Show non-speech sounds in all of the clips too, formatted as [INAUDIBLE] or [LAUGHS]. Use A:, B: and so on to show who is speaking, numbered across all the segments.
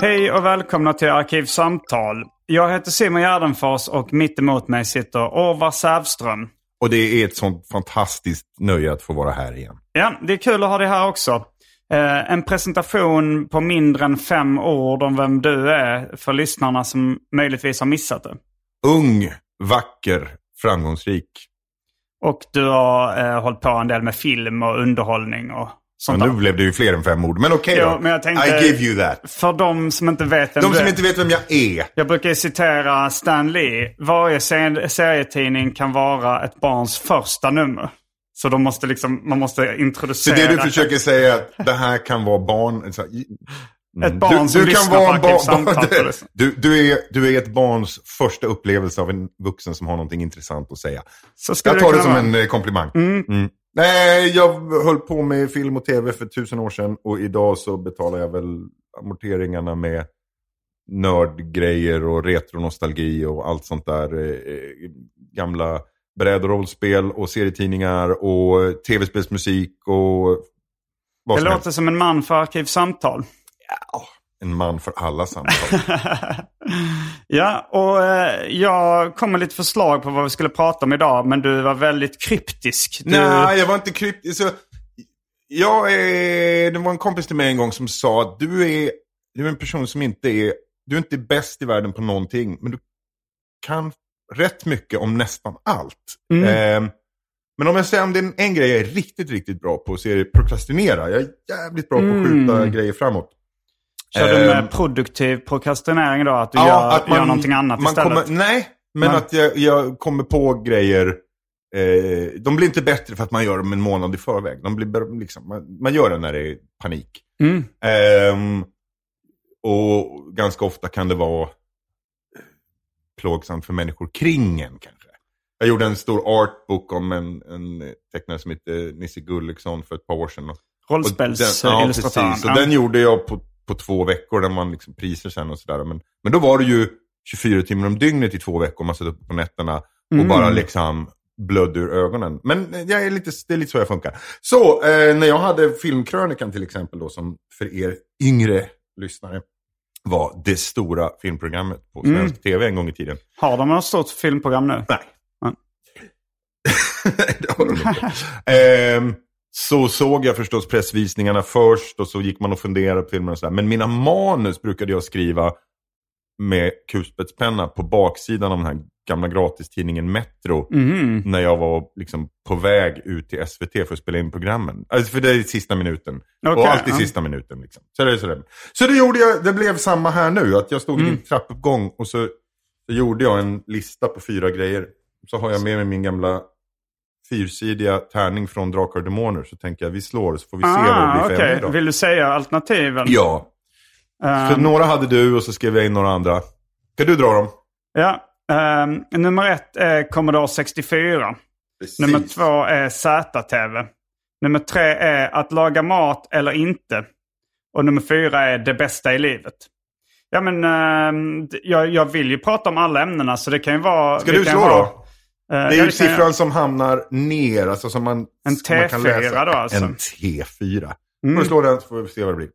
A: Hej och välkomna till Arkivsamtal. Jag heter Simon Gärdenfors och mitt emot mig sitter Orvar Sävström.
B: Och det är ett sånt fantastiskt nöje att få vara här igen.
A: Ja, det är kul att ha dig här också. Eh, en presentation på mindre än fem ord om vem du är för lyssnarna som möjligtvis har missat det.
B: Ung, vacker, framgångsrik.
A: Och du har eh, hållit på en del med film och underhållning och sånt
B: Ja, nu blev det ju fler än fem ord, men okej
A: Ja,
B: då.
A: men jag tänkte-
B: I give you that.
A: För de som inte vet vem
B: De
A: du
B: som inte vet vem jag är.
A: Jag brukar citera Stan Lee. Varje ser- serietidning kan vara ett barns första nummer. Så de måste liksom, man måste
B: Så
A: introducera...
B: det du försöker säga är att det här kan vara barn... så i-
A: Ett barn som lyssnar på
B: en barn-
A: Arkivsamtal på det.
B: du, du, är, du är ett barns första upplevelse av en vuxen som har någonting intressant att säga.
A: Så
B: Jag tar det
A: kunna
B: som
A: vara.
B: en eh, komplimang. Mm. Nej, jag höll på med film och tv för tusen år sedan och idag så betalar jag väl amorteringarna med nördgrejer och retronostalgi och allt sånt där. eh, eh, Gamla bräd och rollspel och serietidningar och tv-spelsmusik och vad
A: Det
B: som
A: låter
B: helst.
A: som en man för Arkivsamtal.
B: En man för alla samtal. [LAUGHS]
A: Ja, och eh, jag kom med lite förslag på vad vi skulle prata om idag, men du var väldigt kryptisk. Du...
B: Nej, jag var inte kryptisk. Så, jag är, det var en kompis till mig en gång som sa att du är, du är en person som inte är, du är inte bäst i världen på någonting, men du kan rätt mycket om nästan allt. Eh, men om jag säger om det är en, en grej jag är riktigt, riktigt bra på så är det prokrastinera. Jag är jävligt bra på att skjuta grejer framåt.
A: Kör du med
B: Ehm.
A: produktiv prokrastinering då? Att du gör, gör någonting annat
B: man
A: istället?
B: Kommer, nej, men
A: Nej.
B: att jag, jag kommer på grejer. Eh, de blir inte bättre för att man gör dem en månad i förväg. De blir, liksom, man, man gör det när det är panik.
A: Mm.
B: Ehm, och ganska ofta kan det vara eh, plågsamt för människor kring en kanske. Jag gjorde en stor artbook om en, en tecknare som heter Nisse Gulliksson för ett par år sedan. Den- Ja,
A: Rollspelsillustratören.
B: precis. Och den gjorde jag på, på två veckor, där man liksom priser sen och sådär. Men, men då var det ju 24 timmar om dygnet i två veckor. Man satt upp på nätterna och
A: Mm.
B: bara liksom blödde ur ögonen. Men eh, jag är lite, det är lite så jag funkar. Så, eh, när jag hade filmkrönikan till exempel då, som för er yngre lyssnare var det stora filmprogrammet på
A: Mm.
B: svensk tv en gång i tiden.
A: Har de något stort filmprogram nu?
B: Nej.
A: Ja. [LAUGHS]
B: det har de inte. [LAUGHS] Ehm, så såg jag förstås pressvisningarna först och så gick man och funderade på filmen och sådär. Men mina manus brukade jag skriva med kulspetspenna på baksidan av den här gamla gratistidningen Metro.
A: Mhm.
B: När jag var liksom på väg ut till SVT för att spela in programmen. Alltså för det är sista minuten.
A: Okej,
B: och alltid
A: ja.
B: sista minuten. Liksom. Så, det är sådär. så det gjorde jag, det blev samma här nu. Att jag stod
A: Mm.
B: i en trappuppgång och så, så gjorde jag en lista på fyra grejer. Så har jag med mig min gamla fyrsidiga tärning från Drakar och Demoner. Så tänker jag vi slår så får vi se vad det
A: Ah,
B: blir för
A: okej.
B: ämne idag.
A: Vill du säga alternativen?
B: Ja,
A: Ehm,
B: så några hade du och så skrev jag in några andra. Ska du dra dem?
A: ja. Ehm, nummer ett är Commodore 64.
B: Precis.
A: Nummer två är ZTV. Nummer tre är att laga mat eller inte. Och nummer fyra är det bästa i livet. Ja men eh, jag, jag vill ju prata om alla ämnena så det kan ju vara...
B: Ska du
A: kan
B: slå
A: vara,
B: då?
A: Eh,
B: Det är ju siffran som hamnar ner. Alltså som man,
A: En
B: som man kan
A: T4
B: läsa.
A: då, alltså.
B: En T4.
A: Mm.
B: Får du slå den så får vi se vad det blir.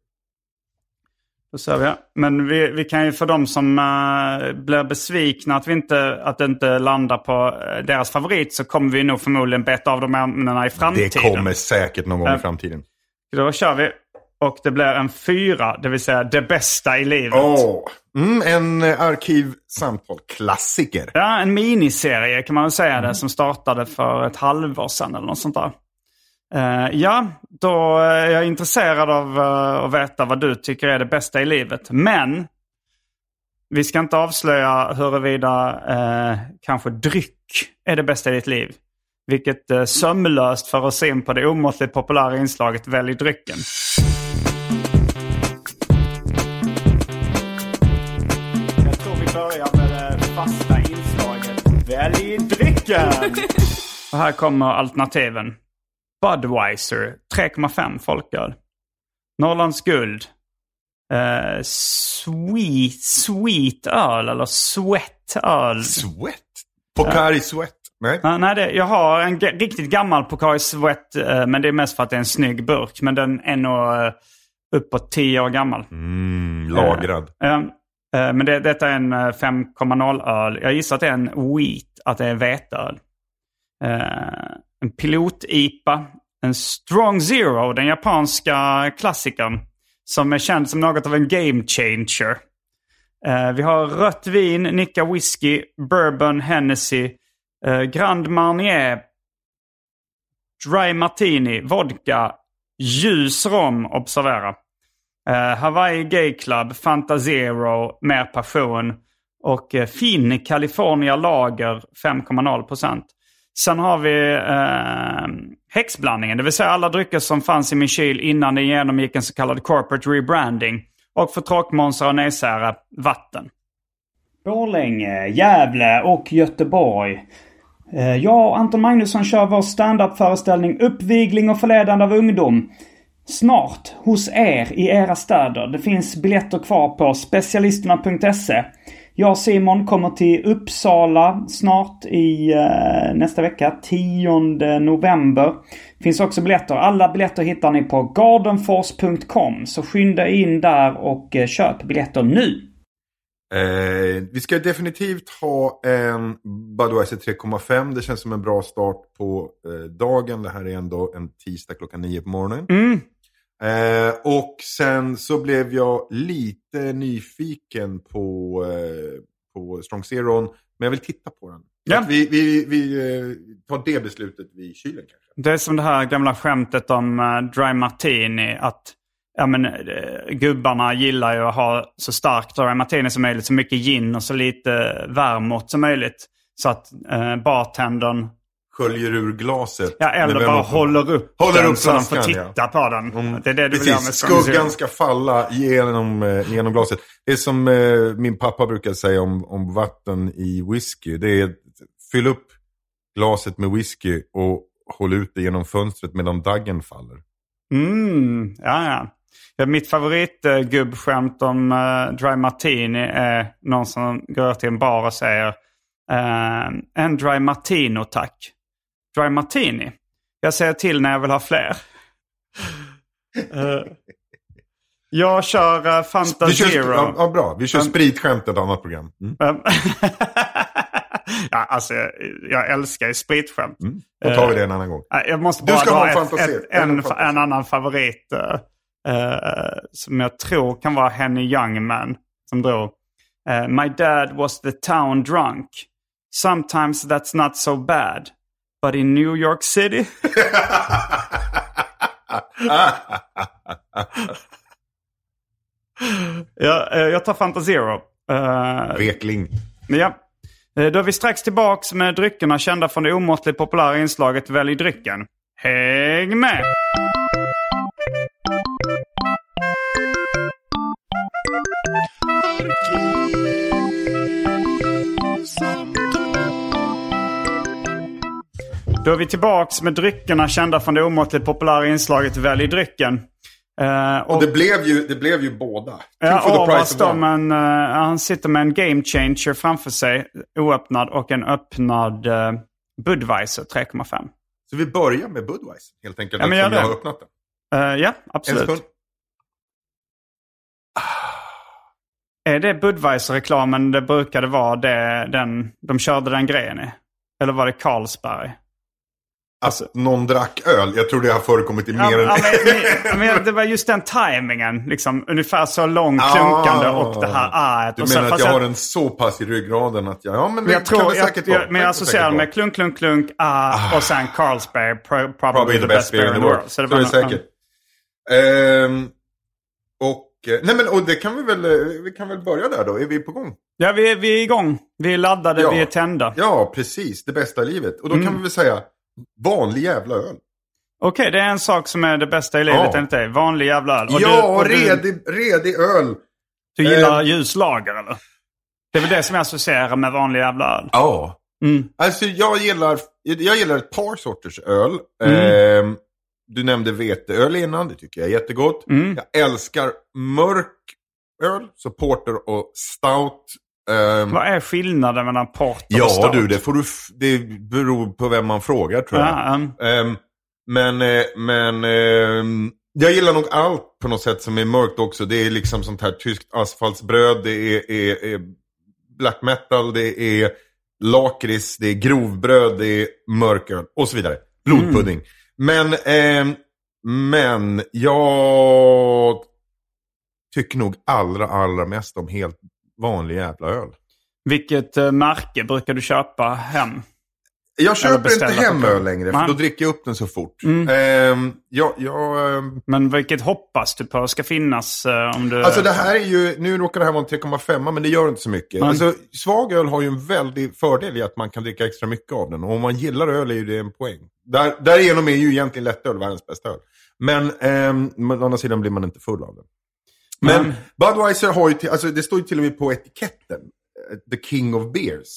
A: Då ser vi. Men vi, vi kan ju för de som uh, blir besvikna att, vi inte, att det inte landar på eh, deras favorit så kommer vi nog förmodligen beta av de ämnena i framtiden.
B: Det kommer säkert någon gång
A: Ja.
B: i framtiden.
A: Då kör vi. Och det blir en fyra, det vill säga det bästa i livet.
B: Åh, mm, en eh, arkivsamtal-klassiker.
A: Ja, en miniserie kan man väl säga det som startade för ett halvår sedan eller något sånt där. Uh, ja, då eh, är jag intresserad av uh, att veta vad du tycker är det bästa i livet. Men vi ska inte avslöja huruvida uh, kanske dryck är det bästa i ditt liv. Vilket uh, sömlöst för oss in på det omåttligt populära inslaget Välj drycken. Fasta inslaget Välj drycken! [LAUGHS] Och här kommer alternativen. Budweiser 3,5 folköl. Norrlands guld. Eh, sweet, sweet öl eller sweat öl.
B: Sweat? Pocari Sweat? Nej.
A: Ja, nej, det, jag har en riktigt gammal Pocari Sweat, eh, men det är mest för att det är en snygg burk. Men den är nog eh, uppåt 10 år gammal.
B: Mm, lagrad.
A: Eh, eh, Eh, men det, detta är en eh, 5,0 öl. Jag gissar att det är en wheat, att det är veteöl. Eh, en pilot-IPA. En Strong Zero, den japanska klassikern. Som är känd som något av en game changer. Vi har rött vin, Nicka whisky, bourbon, Hennessy, Grand Marnier, Dry Martini, vodka, ljus rom, observera. Uh, Hawaii Gay Club, Fanta Zero, Mer Passion och uh, Finn California Lager 5,0%. Sen har vi eh, häxblandningen, det vill säga alla drycker som fanns i min kyl innan den genomgick en så kallad corporate rebranding. Och för tråkmånsar och nejsära, vatten. Borlänge, Gävle och Göteborg. Eh, jag och Anton Magnusson kör vår standup-föreställning Uppvigling och förledande av ungdom. Snart hos er i era städer. Det finns biljetter kvar på specialisterna.se. Jag och Simon kommer till Uppsala snart i eh, nästa vecka, 10 november. Finns också biljetter. Alla biljetter hittar ni på gardenfors.com. Så skynda in där och eh, köp biljetter nu.
B: Eh, vi ska definitivt ha en Budweiser 3,5. Det känns som en bra start på eh, dagen. Det här är ändå en tisdag klockan nio på morgonen.
A: Mm.
B: Eh, och sen så blev jag lite nyfiken på, eh, på Strong Zero. Men jag vill titta på den.
A: Ja.
B: vi vi, vi eh, tar det beslutet vid kylen kanske.
A: Det är som det här gamla skämtet om eh, Dry Martini. Att ja, men, eh, gubbarna gillar ju att ha så stark Dry Martini som möjligt. Så mycket gin och så lite vermouth som möjligt. Så att eh, bartendern,
B: Sköljer ur glaset.
A: ja, eller bara håller upp
B: Håller
A: den
B: upp
A: så de får titta
B: ja.
A: på den.
B: Mm.
A: Det är det du
B: Precis, skuggan ska falla genom, eh, genom glaset. Det är som eh, min pappa brukar säga om, om vatten i whisky. Det är fyll upp glaset med whisky och håll ut det genom fönstret medan daggen faller.
A: Mm, ja, ja. ja mitt favoritgubbskämt om uh, Dry Martini är någon som går till en bar och säger eh, En Dry Martino tack. Dry Martini? Jag säger till när jag vill ha fler. Eh, jag kör uh, Fanta
B: Vi kör,
A: Zero.
B: ja, ja, bra, vi kör spritskämt ett annat program. Mm.
A: Um, [LAUGHS] ja, alltså, jag, jag älskar ju spritskämt.
B: Mm. Då tar vi det en annan gång.
A: Nej, Jag måste
B: Du
A: bara
B: ska
A: dra
B: ha en
A: ett, ett,
B: En
A: en, annan favorit. som jag tror kan vara Henny Youngman som drog. My dad was the town drunk. Sometimes that's not so bad. But in New York City. [LAUGHS] ja, eh, jag tar Fanta Zero. Eh,
B: Vekling.
A: Ja. Eh, Då är vi strax tillbaks med dryckerna kända från det omåttligt populära inslaget Välj drycken. Häng med! Då är vi tillbaks med dryckerna kända från det omåttligt populära inslaget Välj drycken. Eh,
B: Och det blev ju, det blev ju båda.
A: Ja, med en, eh, han sitter med en Game Changer framför sig, oöppnad, och en öppnad uh, Budweiser 3,5.
B: Så vi börjar med Budweiser helt enkelt.
A: Ja, men
B: eftersom jag har öppnat den.
A: Eh, ja,
B: En
A: absolut.
B: sekund.
A: Är det Budweiser-reklamen det brukade vara det, den, de körde den grejen i? Eller var det Carlsberg?
B: Alltså, någon drack öl. Jag tror det har förekommit i mer
A: Ja,
B: än...
A: ja, men, men, det var just den tajmingen. Liksom, ungefär så lång klunkande och det här art.
B: Du menar att jag har den så pass i ryggraden att jag... Ja, men det
A: jag
B: kan
A: tror,
B: det
A: jag,
B: säkert vara.
A: jag, men jag
B: Det kan det
A: associerar med
B: vara.
A: klunk, klunk, klunk, ah, och sen Carlsberg, pro, probably,
B: Probably the best beer in the world. Så,
A: det
B: det är säkert. Ehm, och, eh, nej men och det kan vi väl, eh, vi kan väl börja där då. Är vi på gång?
A: Ja, vi, vi är igång. Vi är laddade,
B: Ja.
A: vi är tända.
B: Ja, precis. Det bästa livet. Och då
A: Mm.
B: kan vi väl säga vanlig jävla öl.
A: Okej, det är en sak som är det bästa i livet
B: Ja.
A: enligt dig. Vanlig jävla öl. Och
B: ja,
A: du, och du,
B: redig, redig öl.
A: du gillar
B: Eh.
A: ljus lager eller? Det är väl det som jag associerar med vanlig jävla öl.
B: Ja.
A: Mm.
B: Alltså jag gillar, jag gillar ett par sorters öl.
A: Mm.
B: Ehm, du nämnde veteöl innan, det tycker jag är jättegott.
A: Mm.
B: Jag älskar mörk öl, så porter och stout. Ehm,
A: Vad är skillnaden mellan porter och
B: ja
A: stout?
B: du, det, får du det beror på vem man frågar tror jag.
A: Ja, um,
B: Ehm, men eh, men ehm, jag gillar nog allt på något sätt som är mörkt också. Det är liksom sånt här tyskt asfaltsbröd, det är, är, är black metal, det är lakrits, det är grovbröd, det är mörköl och så vidare. Blodpudding. Men, ehm, men jag tycker nog allra, allra mest om helt vanlig jävla öl.
A: vilket uh, märke brukar du köpa hem?
B: Jag köper inte hem öl längre, för då dricker jag upp den så fort.
A: Mm.
B: Ehm, jag, jag, ehm,
A: Men vilket hoppas du på ska finnas eh, om du...
B: Alltså det här är ju, nu råkar det här vara en 3,5 men det gör inte så mycket.
A: Nej.
B: Alltså svag öl har ju en väldig fördel i att man kan dricka extra mycket av den. Och om man gillar öl är ju det en poäng. Där, därigenom är ju egentligen lättöl världens bästa öl. Men men å andra sidan blir man inte full av den. Men
A: Mm.
B: Budweiser har ju, alltså det står ju till och med på etiketten. eh, The King of Beers.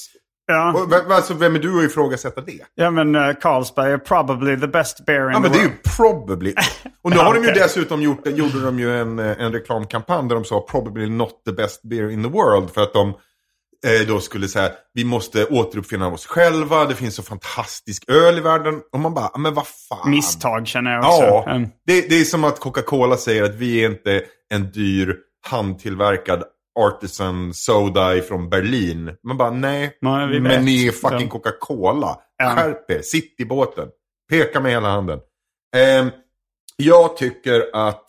A: ja.
B: Alltså vem är du att ifrågasätta det?
A: ja, men uh, Carlsberg är probably the best beer in
B: Ja
A: the
B: men det är ju
A: world.
B: probably. [LAUGHS] Och nu
A: Ja,
B: har de ju dessutom gjort, gjorde de ju en, eh, en reklamkampanj där de sa probably not the best beer in the world. För att de då skulle säga vi måste återuppfinna oss själva, det finns så fantastisk öl i världen. Och man bara, men vad fan.
A: Misstag känner jag också.
B: Ja,
A: Mm.
B: det, det är som att Coca-Cola säger att vi är inte en dyr handtillverkad artisan soda från Berlin. Man bara, nej,
A: Nej,
B: men ni är fucking. Coca-Cola. Skärp er, sitt i båten. Peka med hela handen. Ehm, jag tycker att,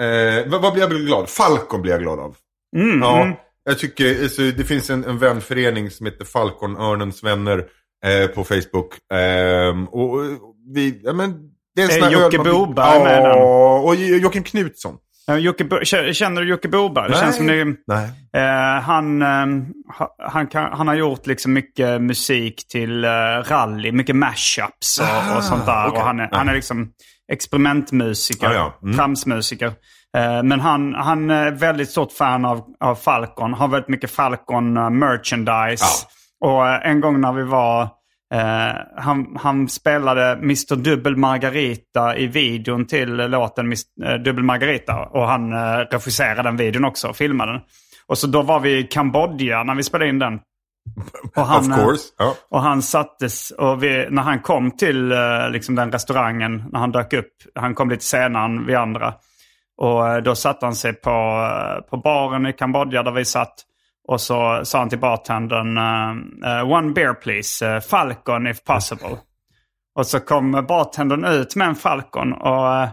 B: eh, vad, vad blir jag glad? Falcon blir jag glad av.
A: Mm,
B: Ja,
A: mm.
B: Jag tycker, alltså, det finns en, en vänförening som heter Falcon Örnens vänner eh, på Facebook. Ehm, och, och vi, ja men, det är en sån här
A: Jocke Boberg med den?
B: Ja, och Jo- Joakim Knutsson.
A: Ja, Jocke Känner du Jocke Boberg? Det känns som det,
B: Nej.
A: eh, han, eh, ha- han, kan, han har gjort liksom mycket musik till eh, rally, mycket mashups och,
B: Ah,
A: och sånt där.
B: okej.
A: Och han, är, han är liksom experimentmusiker,
B: Ja, ja. Mm.
A: tramsmusiker. Eh, men han, han är väldigt stort fan av, av Falcon. Har väldigt mycket Falcon eh, merchandise. Och eh, en gång när vi var... Eh, han, han spelade Mr Dubbel Margarita i videon till låten eh, Dubbel Margarita. Och han eh, regisserade den videon också och filmade den. Och så då var vi i Kambodja när vi spelade in den. Och han,
B: of course. Ja.
A: och han sattes, och vi, när han kom till liksom den restaurangen, när han dök upp, han kom lite senare än vi andra. Och eh, då satte han sig på, eh, på baren i Kambodja där vi satt. Och så sa han till bartendern, eh, one beer please, Falcon if possible. [LAUGHS] Och så kom bartendern ut med en Falcon. Och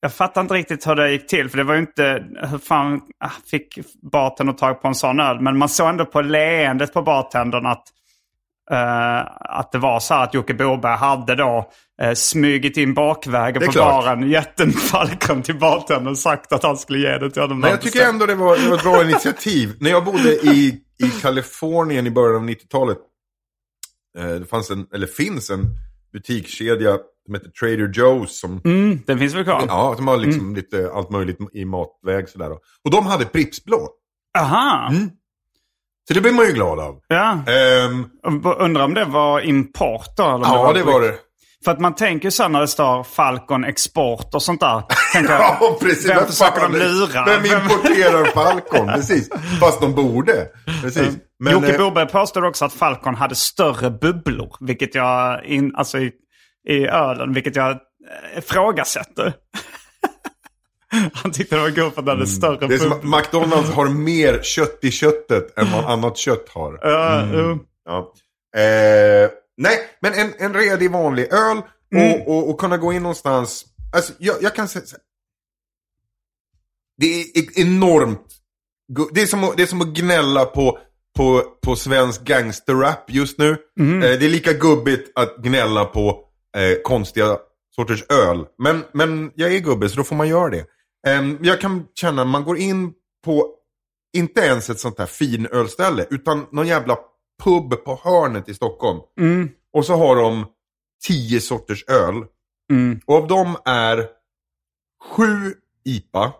A: jag fattar inte riktigt hur det gick till. För det var ju inte, hur fan ah, fick bartendern tag på en sån öl? Men man såg ändå på leendet på bartendern att, eh, att det var så här att Jocke Boberg hade då uh, smugit in bakvägen på
B: klart.
A: baren, gett en Falcon till bartendern och sagt att han skulle ge det till honom.
B: Men jag tycker ändå det var, det var ett bra initiativ. När jag bodde i, i Kalifornien i början av 90-talet. Eh, det fanns en, eller finns en butikskedja som heter Trader Joe's. Som,
A: Mm, den finns väl kvar?
B: ja, som har liksom lite allt möjligt i matväg sådär. Och de hade Pripps Blå.
A: Aha!
B: Mm. Så det blir man ju glad av.
A: Ja.
B: Ehm,
A: Undrar om det var import då? Eller
B: ja, det var
A: på-
B: det.
A: För att man tänker så här när det står Falcon Export och sånt där. [LAUGHS] tänker.
B: Ja, precis.
A: Vem försöker de lura?
B: Vem importerar [LAUGHS] Falcon? Precis. Fast de borde. Precis. Men,
A: Jocke
B: eh,
A: Boberg påstod också att Falcon hade större bubblor. Vilket jag, in, alltså i, i ölen, vilket jag eh, ifrågasätter. [LAUGHS] Han tyckte det var gott för att den hade större
B: Mm. det är som att McDonalds har mer kött i köttet än vad annat kött har.
A: Ja, jo.
B: Ja. Eh, nej, men en, en redig vanlig öl och,
A: Mm.
B: och, och kunna gå in någonstans. Alltså, jag, jag kan säga. Det är enormt. Det är som, att- det är som att gnälla på, på, på svensk gangsterrap just nu.
A: Mm.
B: Eh, det är lika gubbigt att gnälla på eh, konstiga sorters öl. Men, men jag är gubbe så då får man göra det. Em, jag kan känna man går in på, inte ens ett sånt här finölställe, utan någon jävla pub på hörnet i Stockholm.
A: Mm.
B: Och så har de tio sorters öl.
A: Mm.
B: Och av dem är sju IPA,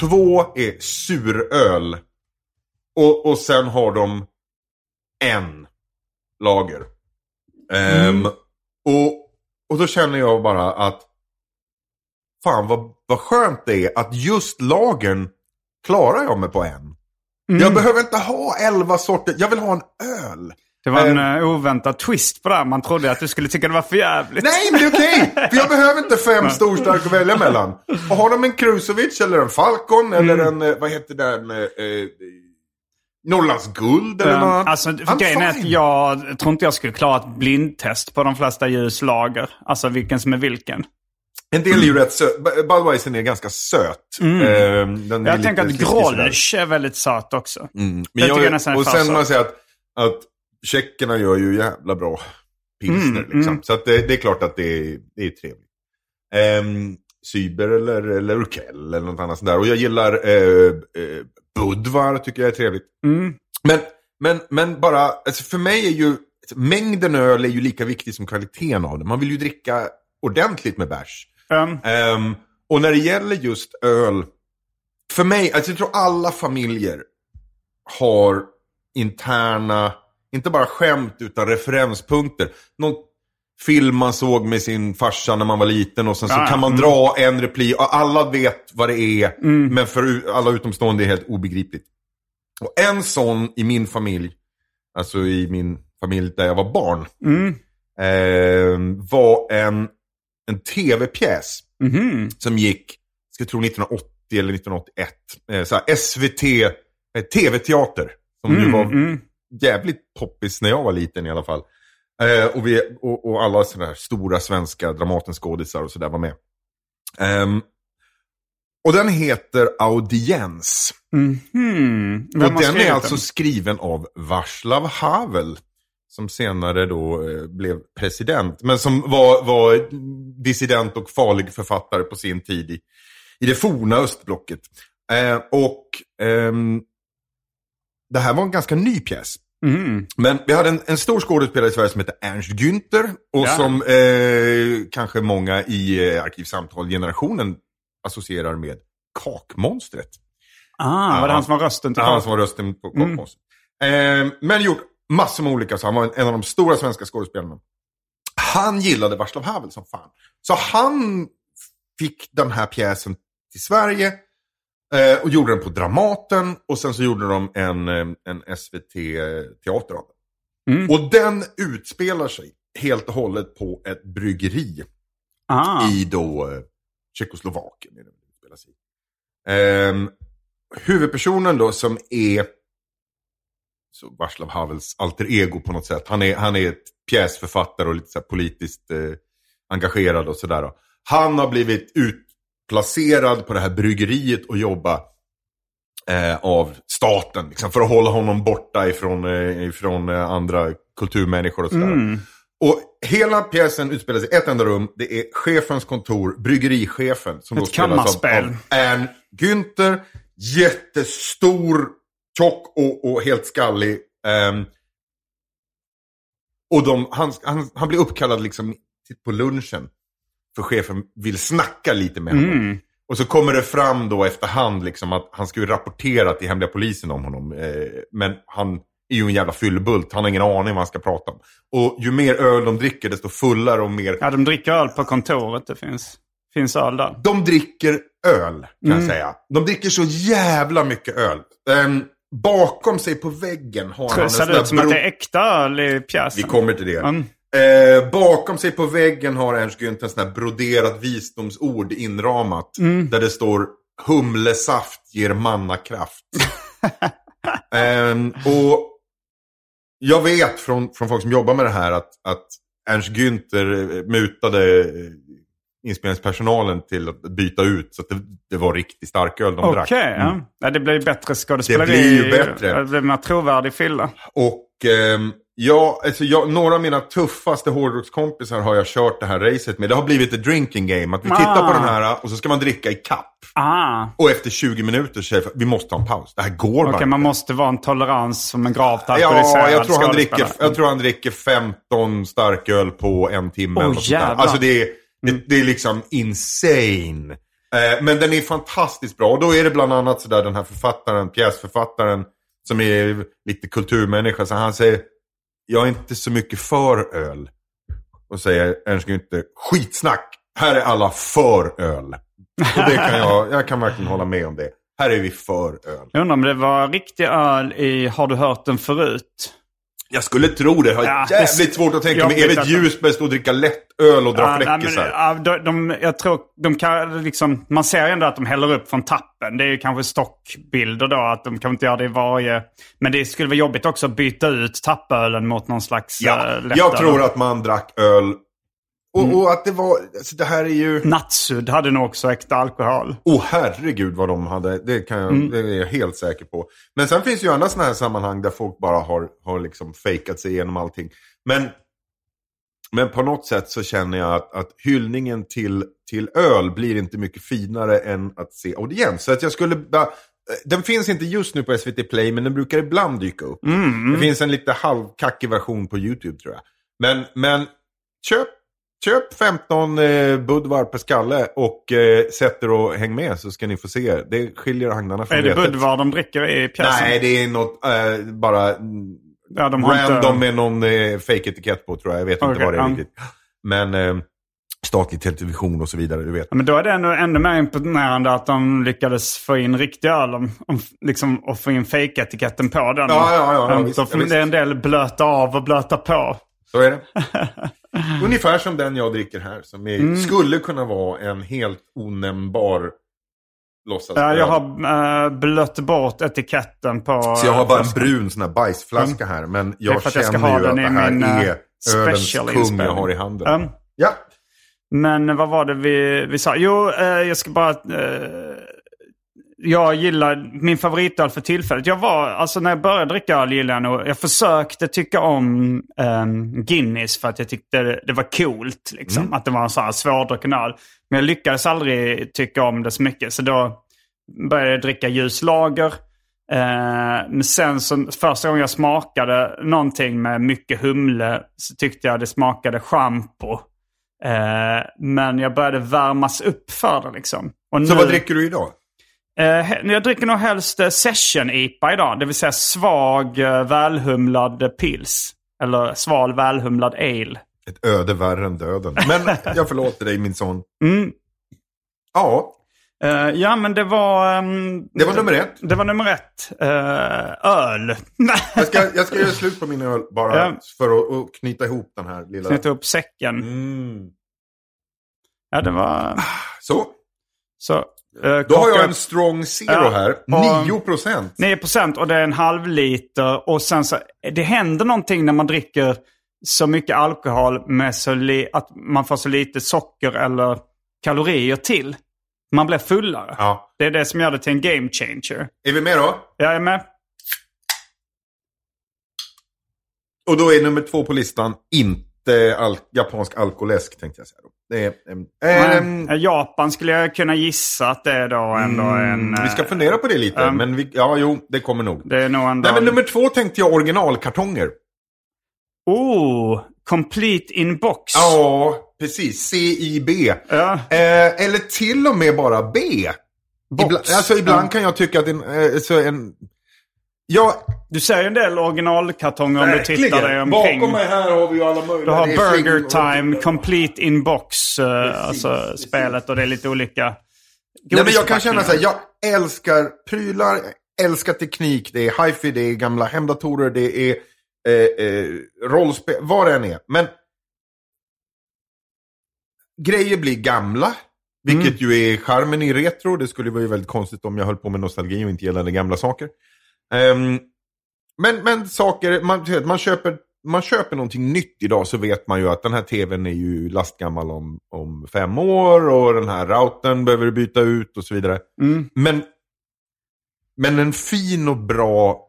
B: två är suröl och, och sen har de en lager. Ehm, och, och då känner jag bara att fan vad, vad skönt det är att just lagern klarar jag mig på en. Jag behöver inte ha elva sorter, jag vill ha en öl.
A: Det var en uh, oväntad twist på det här. Man trodde att du skulle tycka det var för jävligt.
B: Nej, men det är okej! [LAUGHS] För jag behöver inte fem storstarka att välja mellan. Och har de en Krusovic eller en Falcon eller en, eh, vad heter den, eh, Norrlands guld eller något annat.
A: Alltså, grejen är att jag tror inte jag skulle klara ett blindtest på de flesta ljuslager. Alltså vilken som är vilken.
B: En del är ju rätt söt. B- Budweiser är ganska söt. Den
A: Mm. Jag
B: lite
A: tänker att. Grolsch är väldigt söt också.
B: Mm. Men
A: jag
B: jag,
A: är
B: och sen man säger att, att tjeckerna gör ju jävla bra pilsner.
A: Mm,
B: liksom.
A: mm.
B: Så att det, det är klart att det är, det är trevligt. Um, Syber eller, eller Urkel eller något annat sånt där. Och jag gillar eh, eh, Budvar, tycker jag är trevligt.
A: Mm.
B: Men, men, men bara, alltså för mig är ju, mängden öl är ju lika viktig som kvaliteten av det. Man vill ju dricka ordentligt med bärs.
A: Um,
B: Ehm, och när det gäller just öl, för mig, alltså jag tror alla familjer har interna, inte bara skämt utan referenspunkter. Någon film man såg med sin farsa när man var liten och sen så
A: Ja,
B: kan man
A: mm.
B: dra en replik och alla vet vad det är. Men för alla utomstående är det helt obegripligt. Och en sån i min familj, alltså i min familj där jag var barn,
A: mm.
B: ehm, var en, en tv-pjäs
A: Mhm.
B: som gick, ska jag tro 1980 eller 1981. Eh, så SVT, eh, tv-teater. Som ju
A: Mm,
B: var
A: mm.
B: jävligt poppis när jag var liten i alla fall. Eh, och, vi, och, och alla sådana här stora svenska Dramatenskådisar och sådär var med. Ehm, och den heter Audiens.
A: Mhm. Vem
B: och den är alltså skriven av Václav Havel. Som senare då eh, blev president. Men som var, var dissident och farlig författare på sin tid i, i det forna östblocket. Eh, och ehm, det här var en ganska ny pjäs.
A: Mhm.
B: Men vi hade en, en stor skådespelare i Sverige som heter Ernst Günther. Och
A: Ja.
B: som eh, kanske många i eh, Arkivsamtal-generationen associerar med Kakmonstret.
A: Ah, var det
B: Ja.
A: han som var rösten till
B: Han
A: Karl?
B: som var rösten på
A: Mm.
B: Kakmonstret. Eh, men gjort massor med olika, så han var en, av de stora svenska skådespelarna. Han gillade Václav Havel som fan. Så han fick den här pjäsen till Sverige. Eh, och gjorde den på Dramaten. Och sen så gjorde de en, eh, en SVT-teater av den.
A: Mm.
B: Och den utspelar sig helt och hållet på ett bryggeri
A: Ah.
B: i då eh, Tjeckoslovakien. Är det. Ehm, huvudpersonen då som är så Václav Havels alter ego på något sätt. Han är, han är ett pjäsförfattare och lite så politiskt eh, engagerad och sådär. Han har blivit utplacerad på det här bryggeriet och jobba eh, av staten. Liksom, för att hålla honom borta ifrån, eh, ifrån eh, andra kulturmänniskor och sådär.
A: Mm.
B: Och hela pjäsen utspelar sig i ett enda rum. Det är chefens kontor, bryggerichefen. Som
A: Ett
B: då spelas av Ern Günther. Jättestor, tjock och, och helt skallig. Ehm, och de, han, han, han blir uppkallad liksom på lunchen. För chefen vill snacka lite med honom.
A: Mm.
B: Och så kommer det fram då efterhand liksom att han ska ju rapportera till hemliga polisen om honom. Eh, men han är ju en jävla fyllbult. Han har ingen aning vad han ska prata om. Och ju mer öl de dricker desto fullare och mer...
A: Ja, de dricker öl på kontoret. Det finns. finns öl där.
B: De dricker öl, kan jag säga. De dricker så jävla mycket öl. Ehm, bakom sig på väggen har han en sån där
A: ut som att
B: bro-
A: det är äkta i
B: Vi
A: pjäsen?
B: kommer till det.
A: Mm.
B: Eh, bakom sig på väggen har Ernst Günther en sån här broderat visdomsord inramat.
A: Mm.
B: Där det står humlesaft ger mannakraft. [LAUGHS] Ehm, och jag vet från, från folk som jobbar med det här att, att Ernst Günther eh, mutade eh, inspelningspersonalen till att byta ut. Så att det, det var riktigt starköl de
A: Okej,
B: drack.
A: ja. ja. Det blir ju bättre skådespeleri.
B: Det blir ju bättre.
A: Det blir mer trovärdig fylla.
B: Och ehm, ja, alltså jag, några av mina tuffaste hårdrockskompisar har jag kört det här racet med. Det har blivit ett drinking game. Att vi tittar på
A: Ah.
B: den här och så ska man dricka i kapp.
A: Ah,
B: Och efter 20 minuter säger vi måste ta en paus. Det här går
A: okej.
B: bara
A: man
B: inte.
A: måste vara en tolerans som en gravt
B: Ja, jag tror, han dricker, jag tror han dricker 15 starköl på en timme. Eller något sånt där. Alltså det är, det, det är liksom insane. Eh, men den är fantastiskt bra. Och då är det bland annat sådär den här författaren, pjäsförfattaren, som är lite kulturmänniska. Så han säger, jag är inte så mycket för öl. Och säger Ernst Günther, skitsnack! Här är alla för öl. Och det kan jag, jag kan verkligen hålla med om det. Här är vi för öl.
A: Jag undrar om det var riktig öl i Har du hört den förut?
B: Jag skulle tro det. Jag har
A: Ja,
B: jävligt
A: det-
B: svårt att tänka mig Evert Ljusberg stå och dricka lättöl och dra
A: Ja,
B: fläckisar.
A: ja, de, de, jag tror de kan liksom, man ser ändå att de häller upp från tappen. Det är ju kanske stockbilder då, att de kan inte göra det i varje... Men det skulle vara jobbigt också att byta ut tappölen mot någon slags
B: Ja,
A: äh, lättöl.
B: jag tror att man drack öl. Och,
A: Mm.
B: och att det var, alltså det här är ju...
A: Nattsudd hade nog också äkta alkohol.
B: Åh herregud vad de hade, det, kan jag,
A: Mm.
B: det är jag helt säker på. Men sen finns ju andra sådana här sammanhang där folk bara har, har liksom fejkat sig igenom allting. Men, men på något sätt så känner jag att, att hyllningen till, till öl blir inte mycket finare än att se audiens. Så att jag skulle bara, den finns inte just nu på SVT Play, men den brukar ibland dyka upp.
A: Mm.
B: Det finns en lite halvkackig version på YouTube tror jag. Men, men köp, köp 15 eh, Budvar per skalle och eh, sätt er och häng med så ska ni få se. Det skiljer agnarna från
A: Är det
B: vetet.
A: Budvar de dricker i pjäsen?
B: Nej, det är något eh, bara
A: ja, de
B: random
A: inte...
B: med någon eh, fake-etikett på tror jag. Jag vet inte
A: Okej,
B: vad det är riktigt. Men eh, statlig television och så vidare, du vet.
A: Ja, Men då är det ännu, ännu mer imponerande att de lyckades få in riktig öl om, om, liksom, och få in fake-etiketten på den.
B: Ja, ja, ja, ja, visst, ja, visst.
A: det är en del blöta av och blöta på.
B: Så är det. [LAUGHS] Ungefär som den jag dricker här. Som är,
A: Mm.
B: skulle kunna vara en helt onämnbar låtsas
A: Ja, jag har äh, blött bort etiketten på...
B: Så jag har bara en brun sån här bajsflaska här. Men
A: Mm. Det är
B: jag
A: att jag ska
B: känner
A: ha
B: ju
A: den
B: att det här
A: min, eh,
B: är ölens
A: special
B: kung jag har i handen.
A: Um,
B: Ja,
A: Men vad var det vi, vi sa? Jo, eh, jag ska bara... Eh, jag gillar min favoritöl för tillfället. Jag var, alltså när jag började dricka öl gillade jag nog, jag försökte tycka om um, Guinness för att jag tyckte det, det var coolt. Liksom, Att det var en sån här svårdrucken öl. Men jag lyckades aldrig tycka om det så mycket. Så då började jag dricka ljus lager. Eh, men sen så, första gången jag smakade någonting med mycket humle så tyckte jag det smakade schampo. Eh, men jag började värmas upp för det liksom. Och
B: så
A: nu,
B: vad dricker du idag?
A: Eh, jag dricker nog helst eh, session-IPA idag. Det vill säga svag, eh, välhumlad pils. Eller sval, välhumlad ale.
B: Ett öde värre än döden. Men [LAUGHS] jag förlåter dig min son.
A: Mm.
B: Ja,
A: Eh, ja, men det var... ehm,
B: det var nummer ett.
A: Det var nummer ett. Eh, öl. [LAUGHS]
B: Jag ska, jag ska göra slut på min öl bara
A: Ja.
B: för att, att knyta ihop den här lilla...
A: Knyta upp säcken.
B: Mm.
A: Ja, det var...
B: Så,
A: Så, eh,
B: då har jag en strong zero här.
A: Och-
B: 9 procent.
A: 9 procent och det är en halv liter. Och sen så, det händer någonting när man dricker så mycket alkohol med så li, att man får så lite socker eller kalorier till. Man blir fullare.
B: Ja.
A: Det är det som gör det till en game changer.
B: Är vi med då?
A: Jag är med.
B: Och då är nummer två på listan inte al japansk alkoläsk tänkte jag säga. Det är, ehm, ehm,
A: Men, Japan skulle jag kunna gissa att det är då ändå en...
B: vi ska fundera på det lite.
A: ehm,
B: men vi, ja, jo, det kommer nog.
A: Det är nog ändå...
B: Nej, men nummer två tänkte jag originalkartonger.
A: Oh! Complete in box.
B: Ja, precis. CIB.
A: Ja.
B: Eh, eller till och med bara B.
A: Box.
B: Ibla, alltså ibland
A: Ja.
B: kan jag tycka att en, eh, så en... jag,
A: Du ser ju en del originalkartonger om du tittar dig omkring.
B: Bakom mig här har vi ju alla möjliga.
A: Du har Burger Time, Complete In Box, eh, alltså spelet och det är lite olika
B: Nej, men jag kan känna så här, jag älskar prylar, jag älskar teknik, det är hifi, det är gamla hemdatorer, det är eh, eh, rollspel, vad det än är. Men grejer blir gamla, vilket ju är charmen i retro. Det skulle vara ju väldigt konstigt om jag höll på med nostalgi och inte gillade gamla saker. Ehm, men, men saker, man, man, köper, man köper någonting nytt idag så vet man ju att den här tvn är ju lastgammal om, om fem år och den här routern behöver du byta ut och så vidare.
A: Mm.
B: Men, men en fin och bra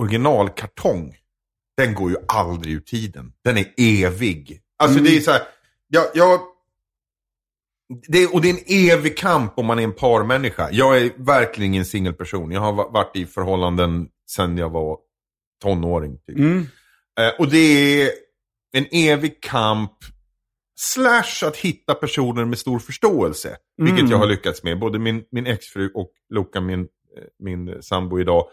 B: originalkartong, den går ju aldrig ur tiden. Den är evig. Alltså det är så här, jag, jag, det, och det är en evig kamp om man är en parmänniska. Jag är verkligen ingen singelperson. Jag har va- varit i förhållanden sedan jag var tonåring. Typ.
A: Mm.
B: Eh, och det är en evig kamp, slash att hitta personer med stor förståelse. Vilket
A: Mm.
B: jag har lyckats med. Både min, min exfru och Luca, min, eh, min sambo idag.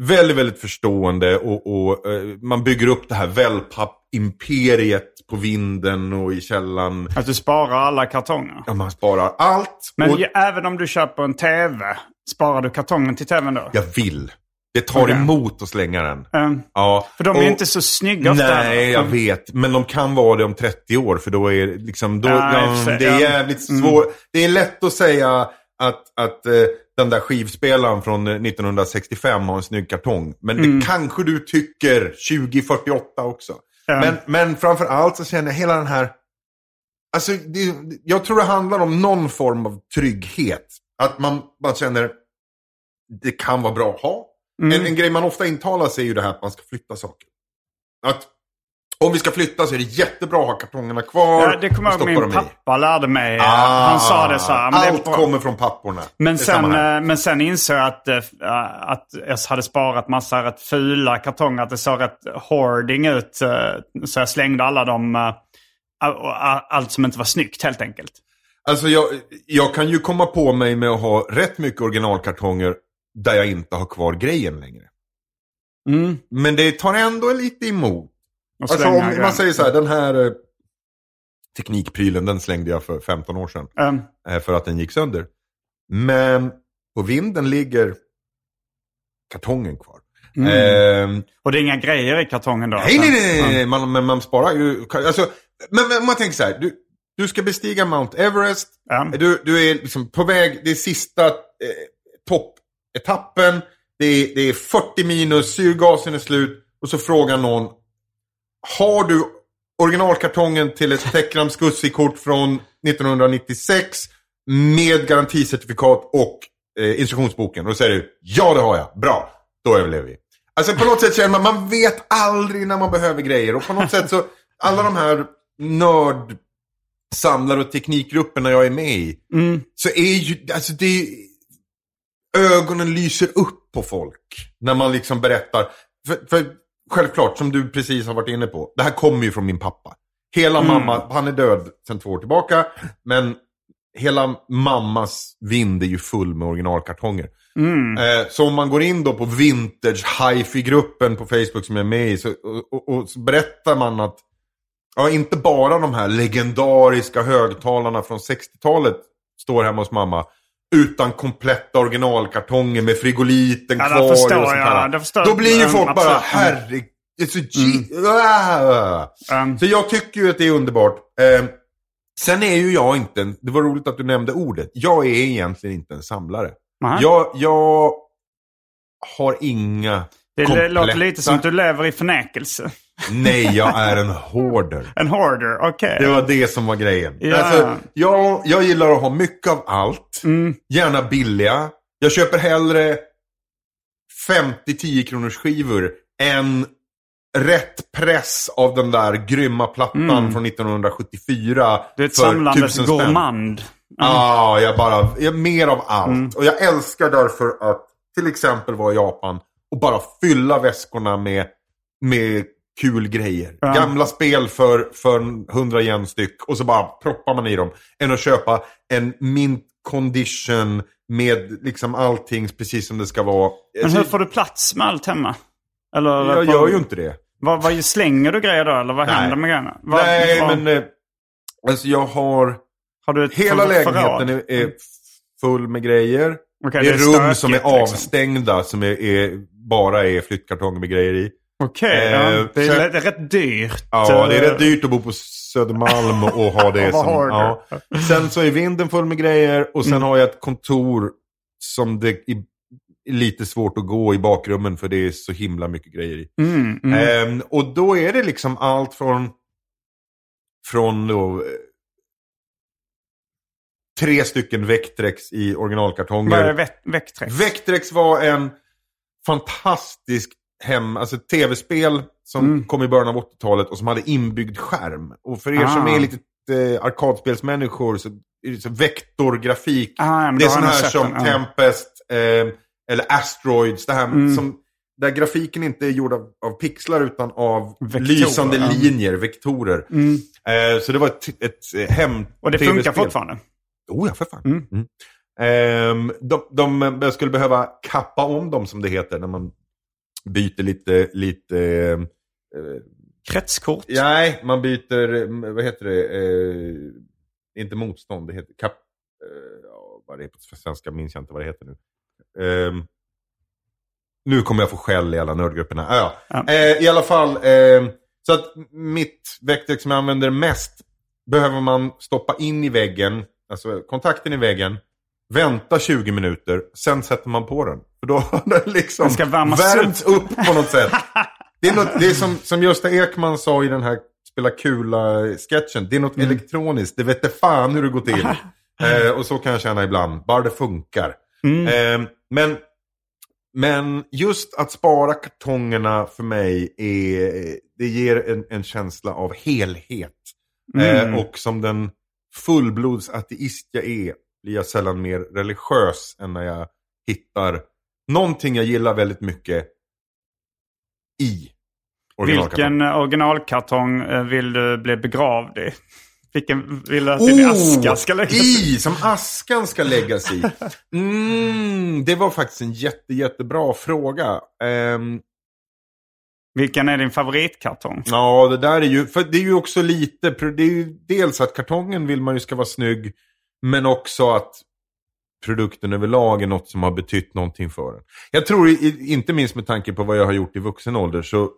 B: Väldigt, väldigt förstående och, och eh, man bygger upp det här wellpapp-imperiet på vinden och i källan.
A: Att du sparar alla kartonger.
B: Ja, man sparar allt.
A: Men
B: och
A: även om du köper en tv, sparar du kartongen till tvn då?
B: jag vill. Det tar
A: Okej.
B: emot att slänga den.
A: Ehm,
B: Ja.
A: för de är
B: och-
A: inte så snygga ofta.
B: Nej, jag vet. Men de kan vara det om 30 år. För då är liksom... Då,
A: Ja,
B: ja,
A: för
B: det är
A: ja.
B: jävligt
A: Mm.
B: svårt. Det är lätt att säga att, att eh, den där skivspelaren från eh, 1965 har en snygg kartong. Men
A: Mm.
B: det kanske du tycker 2048 också. Men, men framför allt så känner jag hela den här... Alltså, det, jag tror det handlar om någon form av trygghet. Att man, man känner det kan vara bra att ha.
A: Mm.
B: En, en grej man ofta intalar sig är ju det här att man ska flytta saker. Att om vi ska flytta så är det jättebra att ha kartongerna kvar.
A: Ja, det kommer jag ihåg min
B: dem i.
A: pappa lärde mig.
B: Ah,
A: han sa det så här. men det är
B: allt kommer från papporna.
A: Men sen, eh, men sen insåg jag att, eh, att jag hade sparat massa rätt fula kartonger. Att det såg rätt hoarding ut. eh, Så jag slängde alla dem. all- all- Allt som inte var snyggt helt enkelt.
B: Alltså jag, jag kan ju komma på mig med att ha rätt mycket originalkartonger där jag inte har kvar grejen längre.
A: Mm.
B: Men det tar ändå lite emot. Alltså om
A: grejer.
B: man säger så här, den här eh, teknikprylen den slängde jag för 15 år sedan. Eh, för att den gick sönder. Men på vinden ligger kartongen kvar.
A: Mm.
B: Ehm,
A: och det är inga grejer i kartongen då?
B: nej, nej, nej, nej. Man, men man sparar ju. Alltså, men, men man tänker så här. Du, du ska bestiga Mount Everest.
A: Ja.
B: Du, du är liksom på väg, det är sista eh, toppetappen. Det är, det är 40 minus, syrgasen är slut. Och så frågar någon. Har du originalkartongen till ett Tecram Scuzzi-kort från 1996 med garanticertifikat och eh, instruktionsboken? Och då säger du ja det har jag, bra, då överlever vi. Alltså på något sätt känner man, man vet aldrig när man behöver grejer. Och på något sätt så, alla de här nörd samlar och teknikgrupperna jag är med i.
A: Mm.
B: Så är ju, alltså det är, ögonen lyser upp på folk. När man liksom berättar. För, för självklart, som du precis har varit inne på. Det här kommer ju från min pappa. Hela
A: Mm.
B: mamma, han är död sedan två år tillbaka. Men hela mammas vind är ju full med originalkartonger.
A: Mm.
B: Eh, så om man går in då på Vintage Hi-Fi-gruppen på Facebook som jag är med i. Så, och, och, och så berättar man att ja, inte bara de här legendariska högtalarna från 60-talet står hemma hos mamma. Utan kompletta originalkartonger med frigoliten
A: Ja,
B: kvar. och sånt
A: jag.
B: här.
A: Förstår
B: Då blir ju folk
A: Mm,
B: bara.
A: Mm.
B: herregud. Så G- Ah!
A: Ehm,
B: Så jag tycker ju att det är underbart. Eh, sen är ju jag inte, en, det var roligt att du nämnde ordet. Jag är egentligen inte en samlare. Jag, jag har inga
A: det
B: kompletta...
A: låter lite som att du lever i förnekelse.
B: Nej, jag är en hoarder.
A: En hoarder, okej.
B: Det var det som var grejen.
A: Ja.
B: Alltså, jag, jag gillar att ha mycket av allt.
A: Mm.
B: Gärna billiga. Jag köper hellre 50 10 kronors skivor än rätt press av den där grymma plattan
A: Mm.
B: från 1974
A: Du är ett samlandes gourmand.
B: Ja, jag bara, jag, mer av allt.
A: Mm.
B: Och jag älskar därför att till exempel vara i Japan och bara fylla väskorna med, med kul grejer.
A: Ja.
B: Gamla spel för, för 100 yen styck och så bara proppar man i dem. Än att köpa en mint condition med liksom allting precis som det ska vara.
A: Men
B: Alltså,
A: hur får du plats med allt hemma? Eller,
B: jag gör ju inte det.
A: Vad, vad slänger du grejer då? Eller vad
B: Nej.
A: händer med grejerna? Vad,
B: Nej,
A: vad,
B: men eh, alltså jag har...
A: har du ett
B: Hela lägenheten är, är full med grejer.
A: Okej,
B: det är, rum
A: stökigt,
B: som är
A: liksom.
B: avstängda som är, är, bara är flyttkartonger med grejer i.
A: Okej,
B: Eh,
A: ja. det, är, det är rätt dyrt.
B: Ja, det är
A: eh,
B: rätt dyrt att bo på Södermalm och ha det [LAUGHS] som... Ja. Sen så är vinden full med grejer och sen
A: Mm.
B: har jag ett kontor som det är lite svårt att gå i bakrummen för det är så himla mycket grejer i.
A: Mm, mm.
B: Ehm, och då är det liksom allt från, från då, eh, tre stycken Vectrex i
A: Vad är
B: originalkartonger.
A: Vectrex?
B: Vectrex var en fantastisk hem, alltså tv-spel som
A: Mm.
B: kom i början av 80-talet och som hade inbyggd skärm. Och för er som
A: Ah.
B: är lite eh, arkadspelsmänniskor så är det så vektorgrafik.
A: Ah,
B: det är
A: jag
B: här som
A: den.
B: Tempest eh, eller Asteroids. Det här
A: Mm.
B: som, där grafiken inte är gjord av, av pixlar utan av
A: Vektorer,
B: lysande
A: ja.
B: linjer, vektorer.
A: Mm.
B: Eh, så det var ett, ett, ett hem
A: Och det funkar fortfarande?
B: Oh ja, för fan.
A: Mm.
B: Ehm, de, de, jag skulle behöva kappa om dem som det heter när man byter lite, lite eh,
A: Kretskort?
B: nej, man byter, eh, vad heter det, eh, inte motstånd, det heter kapp, eh, vad det är på svenska minns jag inte vad det heter nu. Ehm, nu kommer jag få skäll i alla nördgrupperna. Ah, ja.
A: Ja.
B: Eh, I alla fall, eh, så att mitt Vectrex som jag använder mest behöver man stoppa in i väggen, alltså kontakten i väggen, vänta 20 minuter, sen sätter man på den. För då har den liksom
A: Den ska
B: värmts upp. på något sätt. [LAUGHS] Det är, något, det är som, som Gösta Ekman sa i den här Spela Kula-sketchen. Det är något
A: Mm.
B: elektroniskt, det vet fan hur det går till. [LAUGHS] eh, och så kan jag känna ibland, bara det funkar.
A: Mm.
B: Eh, men, men just att spara kartongerna för mig är, det ger en, en känsla av helhet.
A: Mm.
B: Eh, och som den fullblodsateist jag är blir jag sällan mer religiös än när jag hittar någonting jag gillar väldigt mycket i originalkartongen.
A: Vilken originalkartong eh, vill du bli begravd i? [LAUGHS] Vilken vill du att din
B: Oh,
A: aska ska läggas i?
B: i! Som askan ska läggas i. [LAUGHS] Mm, det var faktiskt en jätte, jättebra fråga. Ehm,
A: Vilken är din favoritkartong?
B: Ja, det där är ju, för det är ju också lite, det är ju dels att kartongen vill man ju ska vara snygg, men också att produkten överlag är något som har betytt någonting för en. Jag tror, inte minst med tanke på vad jag har gjort i vuxen ålder, så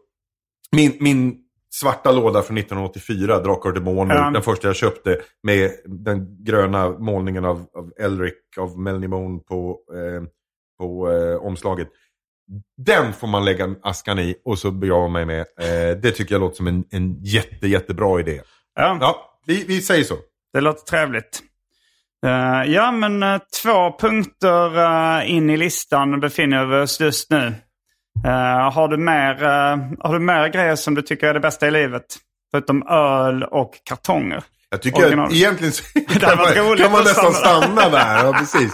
B: min, min svarta låda från 1984, Drakar och Demoner,
A: Ja.
B: den första jag köpte med den gröna målningen av, av Elric, av Melanie Moon på, eh, på eh, omslaget. Den får man lägga askan i och så begraver mig med. Eh, det tycker jag låter som en, en jätte, jättebra idé.
A: Ja,
B: Ja, vi, vi säger så.
A: det låter trevligt. Eh, ja, men eh, två punkter eh, in i listan befinner vi oss just nu. Har, du mer, har du mer grejer som du tycker är det bästa i livet? Förutom öl och kartonger.
B: Jag tycker
A: Original.
B: att egentligen [LAUGHS] kan man, kan man nästan
A: stanna.
B: där. Ja, precis.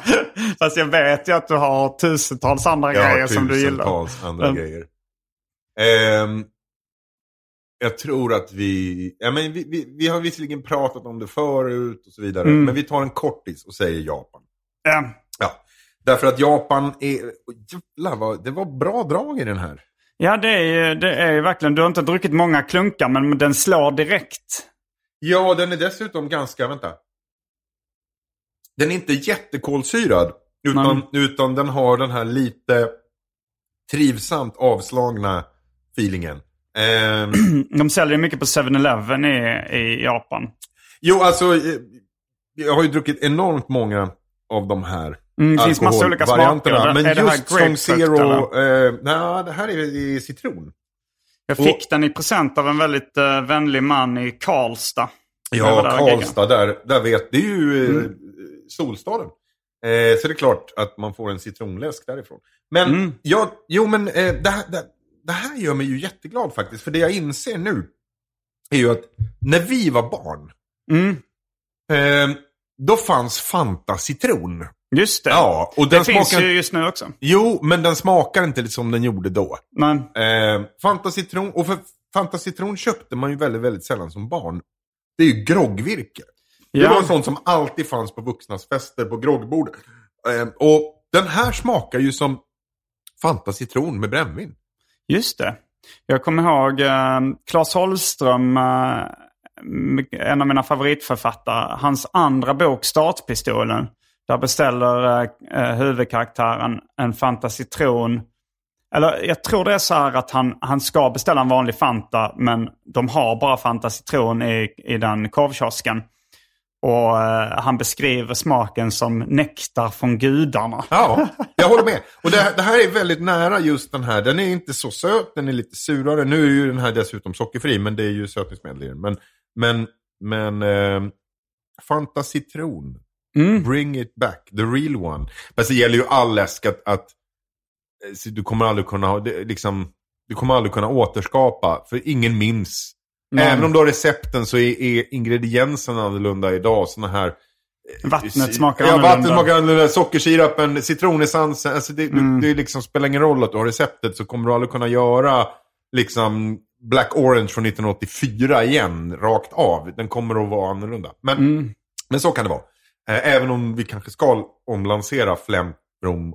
B: [LAUGHS]
A: Fast jag vet ju att du har tusentals andra
B: Jag
A: grejer som du gillar.
B: tusentals andra grejer. Ehm, jag tror att vi, ja, men vi, vi, vi har visserligen pratat om det förut och så vidare.
A: Mm.
B: Men vi tar en kortis och säger Japan.
A: Ja.
B: Ja, därför att Japan är, jävlar vad, det var bra drag i den här.
A: Ja, det är, ju, det är ju verkligen. Du har inte druckit många klunkar, men den slår direkt.
B: Ja, den är dessutom ganska, vänta. Den är inte jättekolsyrad. Utan, utan den har den här lite trivsamt avslagna feelingen. Ehm, [CLEARS THROAT]
A: De säljer mycket på 7-Eleven i, i Japan.
B: jo, alltså. eh, Jag har ju druckit enormt många av de här
A: Mm, det finns massa olika smaker.
B: Men
A: Är
B: just som
A: grapefrukt,
B: Zero, eh, nej, det här är, är citron.
A: Jag fick den i present av en väldigt uh, vänlig man i Karlstad. Jag
B: Ja,
A: där och.
B: Karlstad, där, där vet det är ju eh,
A: Mm.
B: solstaden. Eh, så det är klart att man får en citronläsk därifrån. Men,
A: Mm.
B: ja, jo men eh, det, här, det, det här gör mig ju jätteglad faktiskt. För det jag inser nu är ju att när vi var barn,
A: Mm,
B: eh, då fanns Fanta citron.
A: just det.
B: Ja, och
A: det
B: den
A: finns
B: smakar...
A: ju just nu också.
B: Jo, men den smakar inte som den gjorde då.
A: Men,
B: Eh, Fanta citron, och för Fanta citron köpte man ju väldigt, väldigt sällan som barn. Det är ju groggvirke. Det
A: Ja.
B: var sånt som alltid fanns på vuxnas fester på groggbordet. Eh, och den här smakar ju som Fanta citron med brännvin.
A: Just det. Jag kommer ihåg eh, Claes Holström, eh, en av mina favoritförfattare, hans andra bok Startpistolen. Där beställer eh, eh huvudkaraktären en Fanta citron. Eller jag tror det är så här att han, han ska beställa en vanlig Fanta men de har bara Fanta citron i, i den korvkiosken. Och eh, han beskriver smaken som nektar från gudarna.
B: Ja, [LAUGHS] jag håller med. Och det, det, här är väldigt nära just den här. Den är inte så söt, den är lite surare. Nu är ju den här dessutom sockerfri, men det är ju sötningsmedel i den. Men, men, men eh, Fanta citron.
A: Mm.
B: Bring it back, the real one. Fast det gäller ju all läsk att, att eh, du kommer aldrig kunna liksom, du kommer aldrig kunna återskapa, för ingen minns.
A: Nej.
B: Även om du har recepten så är, är ingredienserna annorlunda idag. Såna här
A: Vattnet smakar
B: ja,
A: annorlunda.
B: vattnet smakar annorlunda. Sockersirapen, citronessensen. Alltså det,
A: Mm.
B: det, det liksom spelar ingen roll att du har receptet så kommer du aldrig kunna göra liksom Black Orange från 1984 igen, rakt av. Den kommer att vara annorlunda. Men,
A: Mm.
B: men så kan det vara. Eh, även om vi kanske ska omlansera Flem, Rom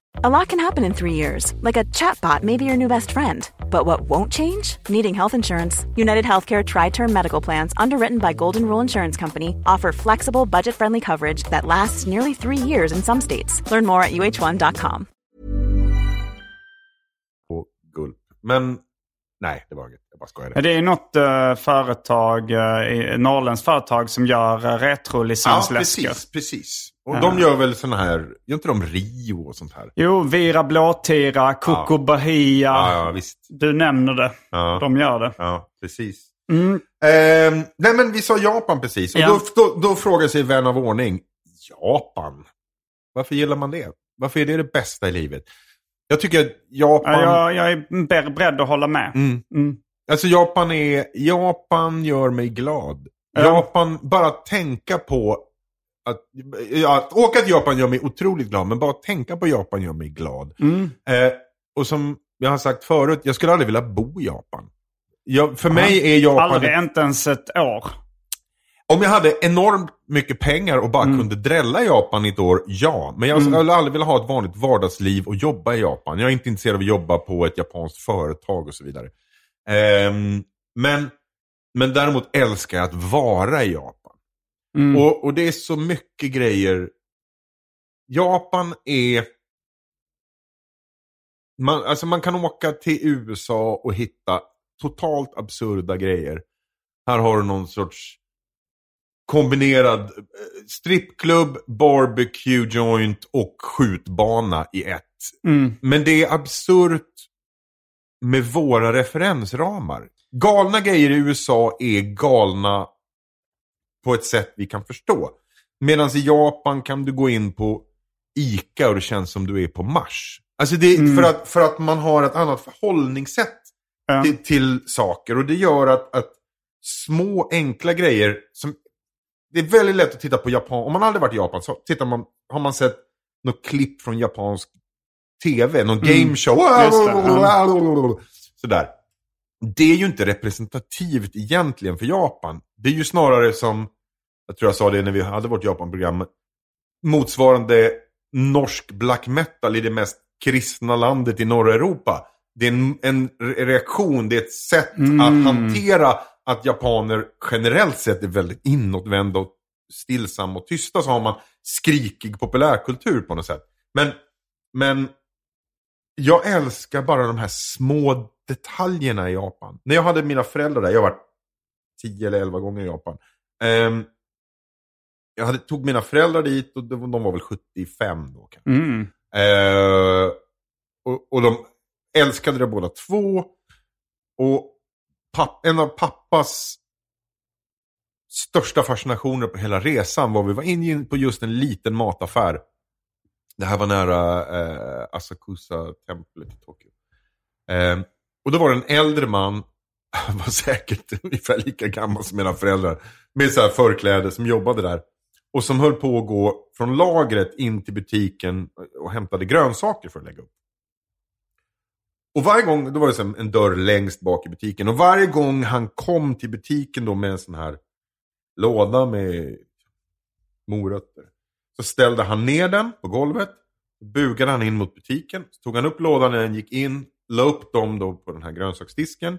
C: A lot can happen in three years, like a chatbot may be your new best friend. But what won't change? Needing health insurance. United Healthcare Tri Term Medical Plans, underwritten by Golden Rule Insurance Company, offer flexible, budget friendly coverage that lasts nearly three years in some states. Learn more at uh1.com.
B: och gulp. Men nej, det var inget. Jag bara skojade.
A: Det är något uh, företag, uh, norrländskt företag som gör uh,
B: Ja,
A: retrolicensläskor.
B: precis. precis. Och de gör väl sådana här, gör inte de Rio och sånt här?
A: Jo, Vira Blåtira, Coco Bahia.
B: Ja, ja, visst.
A: Du nämner det.
B: Ja.
A: De gör det.
B: Ja, precis.
A: Mm.
B: Ehm, nej, men vi sa Japan precis. Och
A: Ja.
B: då, då, då frågar sig vän av ordning, Japan? Varför gillar man det? Varför är det det bästa i livet? Jag tycker att Japan...
A: Ja, jag, jag är ber- beredd att hålla med.
B: Mm.
A: Mm.
B: Alltså Japan är... Japan gör mig glad.
A: Ja.
B: Japan, bara tänka på att... Ja, att åka till Japan gör mig otroligt glad, men bara att tänka på Japan gör mig glad.
A: Mm.
B: Eh, och som jag har sagt förut, jag skulle aldrig vilja bo i Japan. Jag, för mig är Japan...
A: Aldrig, inte ens ett år.
B: Om jag hade enormt mycket pengar och
A: Mm.
B: bara kunde drälla i Japan i ett år, ja. Men jag skulle aldrig vilja ha ett vanligt vardagsliv och jobba i Japan. Jag är inte intresserad av att jobba på ett japanskt företag och så vidare. Ehm, men, men däremot älskar jag att vara i Japan.
A: Mm.
B: Och, och det är så mycket grejer. Japan är... Man, alltså man kan åka till USA och hitta totalt absurda grejer. Här har du någon sorts kombinerad eh, strippklubb, barbecue joint och skjutbana i ett.
A: Mm.
B: Men det är absurt med våra referensramar. Galna grejer i USA är galna på ett sätt vi kan förstå. Medan i Japan kan du gå in på ICA och det känns som du är på Mars. Alltså det är för, att, för att man har ett annat förhållningssätt
A: Ja.
B: till, till saker. Och det gör att, att små enkla grejer som... Det är väldigt lätt att titta på Japan. Om man aldrig varit i Japan så tittar man, har man sett något klipp från japansk tv, någon gameshow.
A: Mm. Det,
B: Sådär. Det är ju inte representativt egentligen för Japan. Det är ju snarare som, jag tror jag sa det när vi hade vårt Japan-program, motsvarande norsk black metal i det mest kristna landet i norra Europa. Det är en, en re- reaktion, det är ett sätt
A: Mm.
B: att hantera att japaner generellt sett är väldigt inåtvända och stillsamma och tysta så har man skrikig populärkultur på något sätt. Men, men jag älskar bara de här små detaljerna i Japan. När jag hade mina föräldrar där, jag har varit 10 eller 11 gånger i Japan. Ehm, jag hade, tog mina föräldrar dit och de, de var väl 75 då. kanske.
A: Mm.
B: Eh, och, och de älskade det båda två. Och papp, en av pappas största fascinationer på hela resan var vi var inne på just en liten mataffär. Det här var nära eh, Asakusa-templet i Tokyo. Eh, och då var det en äldre man, han [LAUGHS] var säkert ungefär lika gammal som mina föräldrar, med så här förkläde som jobbade där. Och som höll på att gå från lagret in till butiken och hämtade grönsaker för att lägga upp. Och varje gång, då var det så en dörr längst bak i butiken. Och varje gång han kom till butiken då med en sån här låda med morötter. Så ställde han ner den på golvet. Bugade han in mot butiken. Så tog han upp lådan när den gick in. La upp dem då på den här grönsaksdisken.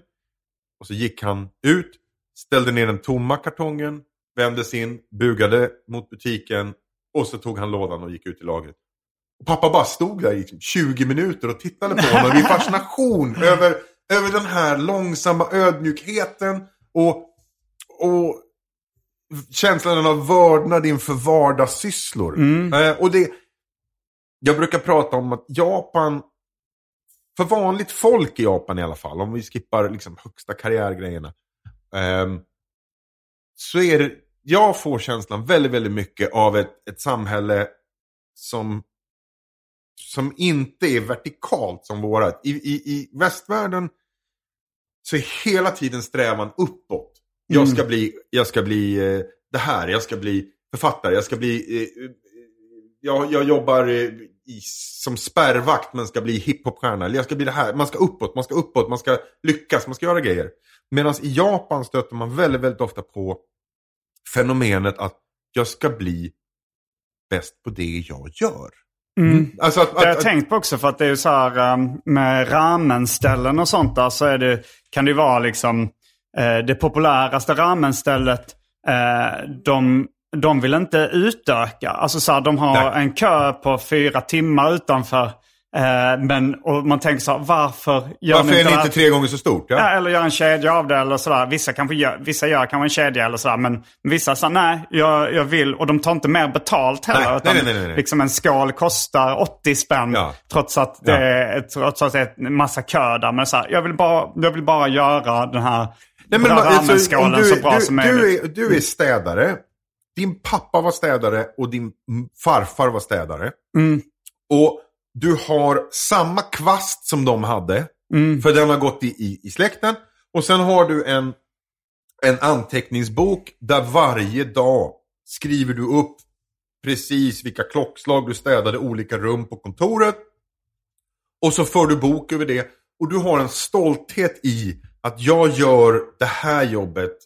B: Och så gick han ut. Ställde ner den tomma kartongen. Vändes in. Bugade mot butiken. Och så tog han lådan och gick ut i lagret. Och pappa bara stod där i liksom 20 minuter och tittade på honom i fascination [LAUGHS] över, över den här långsamma ödmjukheten och, och känslan av vördnad inför vardagssysslor. Eh, och det, jag brukar prata om att Japan, för vanligt folk i Japan i alla fall, om vi skippar liksom högsta karriärgrejerna, ehm, så är det, jag får känslan väldigt, väldigt mycket av ett, ett samhälle som, som inte är vertikalt som vårat. I, i, I västvärlden så är hela tiden strävan uppåt. Jag ska bli, jag ska bli eh, det här, jag ska bli författare, jag ska bli... Jag, jag jobbar i, som spärrvakt men ska bli hiphopstjärna. Eller jag ska bli det här. Man ska uppåt, man ska uppåt, man ska lyckas, man ska göra grejer. Medan i Japan stöter man väldigt, väldigt ofta på fenomenet att jag ska bli bäst på det jag gör. Alltså att,
A: Det har jag
B: att, att,
A: tänkt på också för att det är ju så här um, med ramenställen och sånt där så är det, kan det ju vara liksom eh, det populäraste ramenstället. Eh, de, de vill inte utöka. Alltså så här, de har
B: Nej.
A: en kö på fyra timmar utanför. Eh, men, och man tänker så här, varför gör
B: varför är
A: här?
B: inte tre gånger så stort? Ja?
A: Ja, eller göra en kedja av det eller sådär. Vissa, kanske gör, vissa gör kanske en kedja eller sådär. Men vissa säger nej, jag, jag vill. Och de tar inte mer betalt heller.
B: Nej,
A: utan
B: nej, nej, nej, nej.
A: Liksom en skål kostar 80 spänn.
B: Ja.
A: Trots, att det
B: Ja.
A: är, trots att det är en massa kö där. Men så här, jag, vill bara, jag vill bara göra den här
B: Nej, men, alltså, om du,
A: så bra
B: du,
A: som
B: du,
A: möjligt.
B: är, du är städare. Din pappa var städare och din farfar var städare.
A: Mm.
B: Och du har samma kvast som de hade.
A: Mm.
B: För den har gått i, i, i släkten. Och sen har du en, en anteckningsbok där varje dag skriver du upp precis vilka klockslag du städade olika rum på kontoret. Och så för du bok över det. Och du har en stolthet i att jag gör det här jobbet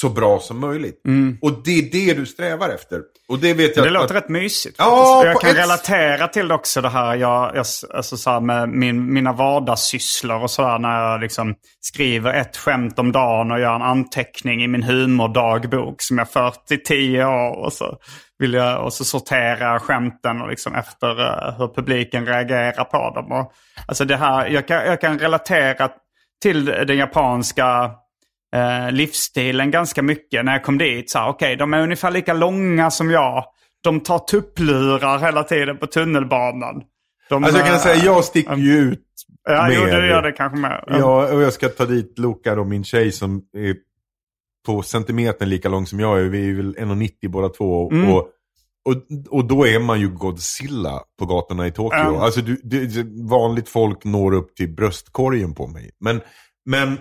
B: så bra som möjligt. Och det är det du strävar efter. Och det vet jag
A: Det
B: att,
A: låter rätt mysigt.
B: Ja,
A: jag kan
B: ett-
A: relatera till det också det här jag, jag, alltså så här med min, mina vardagssysslor och sådär när jag liksom skriver ett skämt om dagen och gör en anteckning i min humordagbok som jag fört i tio år. Och så, vill jag, och så sorterar jag skämten och liksom efter eh, hur publiken reagerar på dem. Och, alltså det här, jag, kan, jag kan relatera till den japanska eh, livsstilen ganska mycket när jag kom dit. Okej, de är ungefär lika långa som jag. De tar tupplurar hela tiden på tunnelbanan. De,
B: Alltså jag kan
A: eh,
B: säga, jag sticker ju ut
A: Ja, jo, du gör det kanske med.
B: Ja, och jag ska ta dit Luca då, min tjej som är på centimetern lika lång som jag är. Vi är väl 1,90 båda två.
A: Mm.
B: Och, och, och då är man ju Godzilla på gatorna i Tokyo.
A: Ja.
B: Alltså du, du, vanligt folk når upp till bröstkorgen på mig. Men, men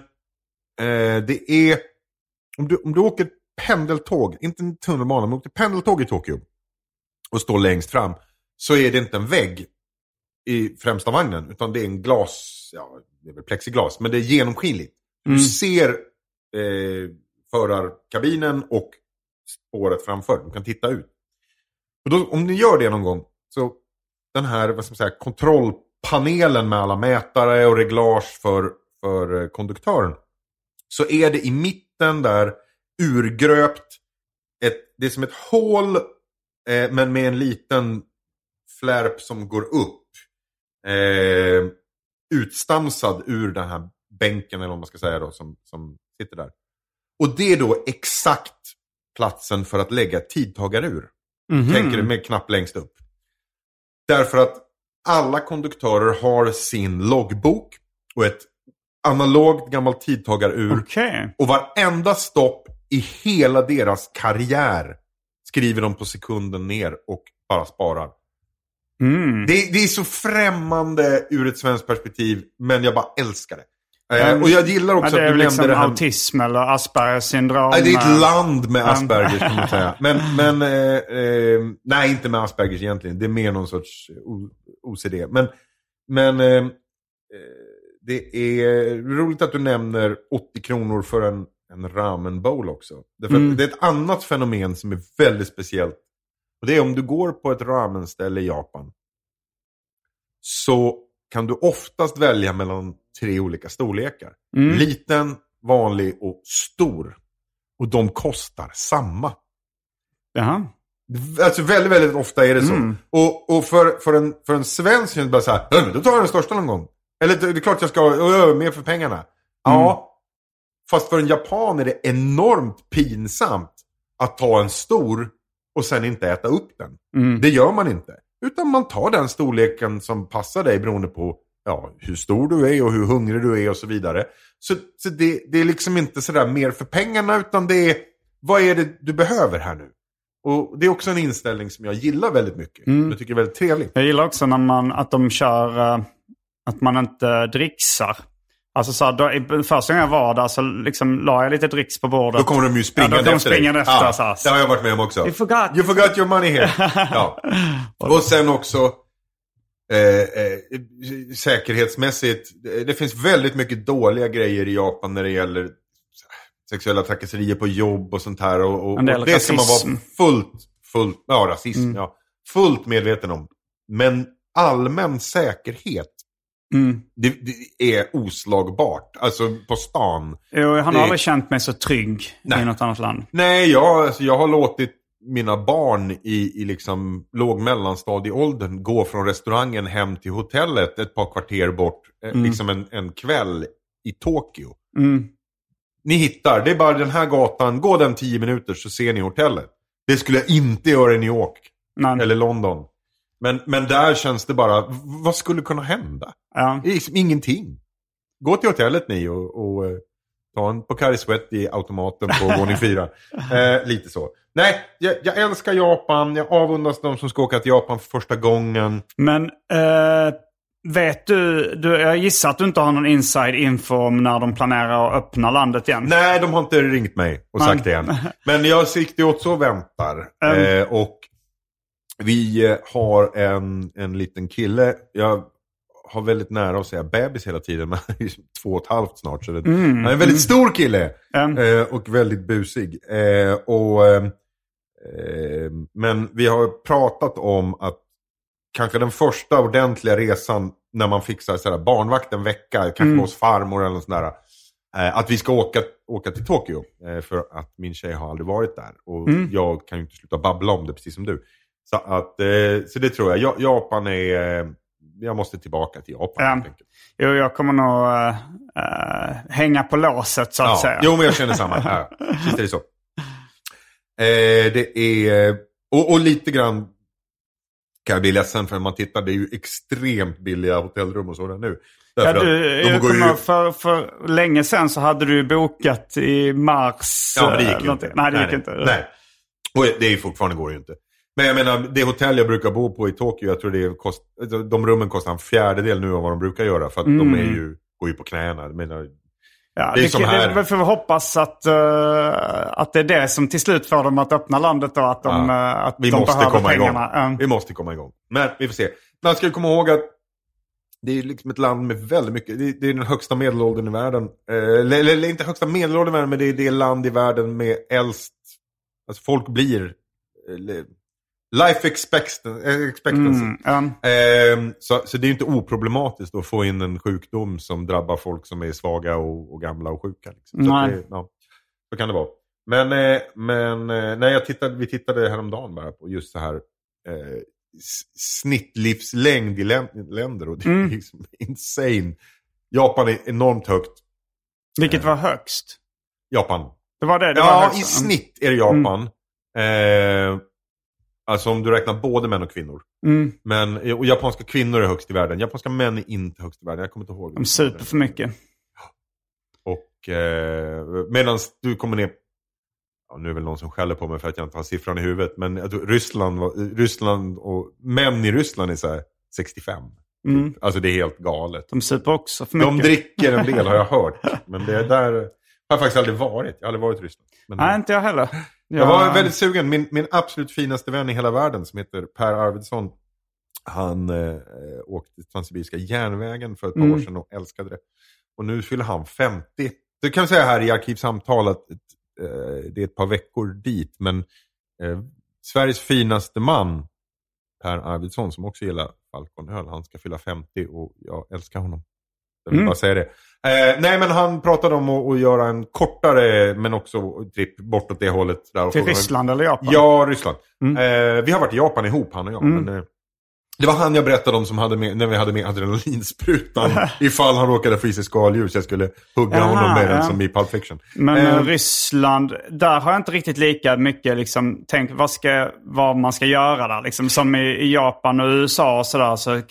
B: det är, om du, om du åker pendeltåg, inte en tunnelbana, men åker pendeltåg i Tokyo och står längst fram, så är det inte en vägg i främsta vagnen, utan det är en glas, ja, det är väl plexiglas, men det är genomskinligt. Du ser eh, förarkabinen och spåret framför. Du kan titta ut. Och då, om ni gör det någon gång, så den här vad ska man säga, kontrollpanelen med alla mätare och reglage för, för eh, konduktören. Så är det i mitten där urgröpt ett, det är som ett hål eh, men med en liten flärp som går upp. Eh, utstansad ur den här bänken eller vad man ska säga då som, som sitter där. Och det är då exakt platsen för att lägga tidtagarur.
A: Mhm.
B: Tänker du med knapp längst upp. Därför att alla konduktörer har sin loggbok och ett analogt gammalt tidtagarur.
A: Okej.
B: Och varenda stopp i hela deras karriär skriver de på sekunden ner och bara sparar.
A: Mm.
B: Det, det är så främmande ur ett svenskt perspektiv, men jag bara älskar det. Eh,
A: Mm.
B: och jag gillar
A: Ja,
B: också
A: det är
B: att du
A: liksom
B: nämnde det här.
A: autism eller Aspergers syndrom.
B: Nej, det är
A: eh,
B: ett land med Aspergers kan man säga. Men, [LAUGHS] men eh, eh, nej, inte med Aspergers egentligen. Det är mer någon sorts OCD. Men, men eh, eh, det är roligt att du nämner 80 kronor för en, en ramen bowl också. Därför
A: Mm.
B: det är ett annat fenomen som är väldigt speciellt. Och det är om du går på ett ramenställe i Japan. Så kan du oftast välja mellan tre olika storlekar.
A: Mm.
B: Liten, vanlig och stor. Och de kostar samma.
A: Jaha.
B: Alltså väldigt, väldigt ofta är det så.
A: Mm.
B: Och, och för, för, en, för en svensk känns det bara så här, "Ja, men då tar jag den största någon gång. Eller det är klart jag ska ha mer för pengarna. Ja, fast för en japan är det enormt pinsamt att ta en stor och sen inte äta upp den.
A: Mm.
B: Det gör man inte. Utan man tar den storleken som passar dig beroende på ja, hur stor du är och hur hungrig du är och så vidare. Så, så det, det är liksom inte sådär mer för pengarna utan det är vad är det du behöver här nu? Och det är också en inställning som jag gillar väldigt mycket.
A: Mm.
B: Jag tycker är väldigt trevlig.
A: Jag gillar också när man, att de kör, eh, att man inte dricksar. Alltså så här, första gången jag var där så liksom la jag lite dricks på bordet.
B: Då kommer de ju springande
A: Ja, då kommer de
B: efter dig.
A: efter,
B: Ja,
A: så här.
B: det har jag varit med om också.
A: You forgot.
B: You forgot your money here. [LAUGHS] ja. Och sen också eh, eh, säkerhetsmässigt. Det finns väldigt mycket dåliga grejer i Japan när det gäller sexuella trakasserier på jobb och sånt här. Och, och,
A: En del
B: och det ska man
A: rasism.
B: vara fullt, fullt, ja rasism,
A: Mm.
B: ja. Fullt medveten om. Men allmän säkerhet,
A: Mm.
B: det, det är oslagbart. Alltså på stan.
A: Jo, han har aldrig känt mig så trygg
B: Nej.
A: i något annat land.
B: Nej, jag, alltså, jag har låtit mina barn i, i liksom låg mellanstadieåldern gå från restaurangen hem till hotellet ett par kvarter bort. eh,
A: Mm.
B: Liksom en, en kväll i Tokyo.
A: Mm.
B: Ni hittar, det är bara den här gatan, gå den tio minuter så ser ni hotellet. Det skulle jag inte göra i New York
A: Nej.
B: eller London. Men, men där känns det bara, vad skulle kunna hända?
A: Ja.
B: Liksom ingenting. Gå till hotellet ni och, och eh, ta en Pocari Sweat i automaten på våning fyra. [LAUGHS] Eh, lite så. Nej, jag, jag älskar Japan. Jag avundas de som ska åka till Japan för första gången.
A: Men eh, vet du, du, jag gissar att du inte har någon inside info om när de planerar att öppna landet igen.
B: Nej, de har inte ringt mig och sagt det än. [LAUGHS] Men jag siktar åt så och väntar.
A: Mm.
B: Eh, och vi eh, har en, en liten kille. Jag har väldigt nära att säga bebis hela tiden. [LAUGHS] Men han är två och ett halvt snart. Så det,
A: Mm.
B: Han är en väldigt stor kille.
A: Mm.
B: Eh, och väldigt busig. Eh, och, men vi har pratat om att kanske den första ordentliga resan när man fixar sådär, barnvakt en vecka, kanske
A: Mm.
B: hos farmor eller något sånt där. Att vi ska åka, åka till Tokyo. För att min tjej har aldrig varit där. Och
A: Mm.
B: jag kan ju inte sluta babbla om det precis som du. Så, att, eh, så det tror jag. Ja, Japan är... Eh, jag måste tillbaka till Japan enkelt.
A: Jo, jag kommer nog eh, eh, hänga på låset så att
B: Ja,
A: säga.
B: jo, men jag känner samma. Ja, visst är det så. Eh, det är, och, och lite grann kan jag bli ledsen för när man tittar, det är ju extremt billiga hotellrum och sådär nu.
A: Ja, du, jag kommer,
B: ju...
A: för, för länge sedan så hade du bokat i mars.
B: Ja, men det gick ju inte.
A: Nej, det gick inte.
B: Nej. Och det är fortfarande går ju inte. Men jag menar, det hotell jag brukar bo på i Tokyo, jag tror det kost, de rummen kostar en fjärdedel nu av vad de brukar göra. För att de är
A: Mm.
B: ju, går ju på knäna. Jag menar,
A: Ja,
B: Det är
A: det,
B: som här.
A: det får vi hoppas att, eh, att det är det som till slut får dem att öppna landet och att de,
B: Ja,
A: eh, att
B: vi
A: de
B: måste
A: behöver
B: komma igång.
A: pengarna. Ja.
B: Vi måste komma igång. Men vi får se. Man ska komma ihåg att det är liksom ett land med väldigt mycket, det är, det är den högsta medelåldern i världen. Eh, Eller, eller inte högsta medelåldern i världen, men det är det land i världen med äldst, alltså folk blir, life expectancy. expectancy.
A: Mm, ja.
B: Ehm, så, så det är inte oproblematiskt att få in en sjukdom som drabbar folk som är svaga och, och gamla och sjuka. Liksom. Så
A: Nej.
B: det, ja, så kan det vara. Men, eh, men eh, nej, jag tittade, vi tittade häromdagen bara på just så här eh, snittlivslängd i län- länder och det är liksom insane. Japan är enormt högt.
A: Vilket var högst?
B: Japan.
A: Det var det? det var
B: Ja,
A: högst.
B: i snitt är det Japan. Eh, alltså om du räknar både män och kvinnor.
A: Mm.
B: Men, och japanska kvinnor är högst i världen. Japanska män är inte högst i världen. Jag kommer inte ihåg.
A: De super för mycket.
B: Och eh, medan du kommer ner... Ja, nu är det väl någon som skäller på mig för att jag inte har siffran i huvudet. Men jag tror Ryssland, Ryssland och män i Ryssland är så här 65.
A: Mm.
B: Alltså det är helt galet.
A: De super också för mycket.
B: De dricker en del har jag [LAUGHS] hört. Men det där har jag faktiskt aldrig varit. Jag har aldrig varit i Ryssland. Men,
A: Nej, inte jag heller.
B: Jag var väldigt sugen. Min, min absolut finaste vän i hela världen som heter Per Arvidsson. Han eh, åkte Transsibiriska järnvägen för ett par
A: Mm.
B: år sedan och älskade det. Och nu fyller han 50. Det kan jag säga här i Arkivsamtal att eh, det är ett par veckor dit. Men eh, Sveriges finaste man, Per Arvidsson, som också gillar Falconöl, han ska fylla 50 och jag älskar honom. Jag vill
A: Mm.
B: bara säga det. Eh, nej, men han pratade om att, att göra en kortare, men också tripp bortåt det hållet. Där
A: Till Ryssland eller Japan?
B: Ja, Ryssland.
A: Mm.
B: Eh, vi har varit i Japan ihop, han och jag.
A: Mm.
B: Men, eh, det var han jag berättade om som hade med, när vi hade med adrenalinsprutan. [LAUGHS] ifall han råkade få i sig skaldjur så jag skulle hugga
A: Jaha,
B: honom med den
A: ja.
B: som i Pulp Fiction.
A: Men
B: Eh,
A: Ryssland, där har jag inte riktigt lika mycket liksom, tänk vad, ska, vad man ska göra där. Liksom, som i, i Japan och USA och sådär så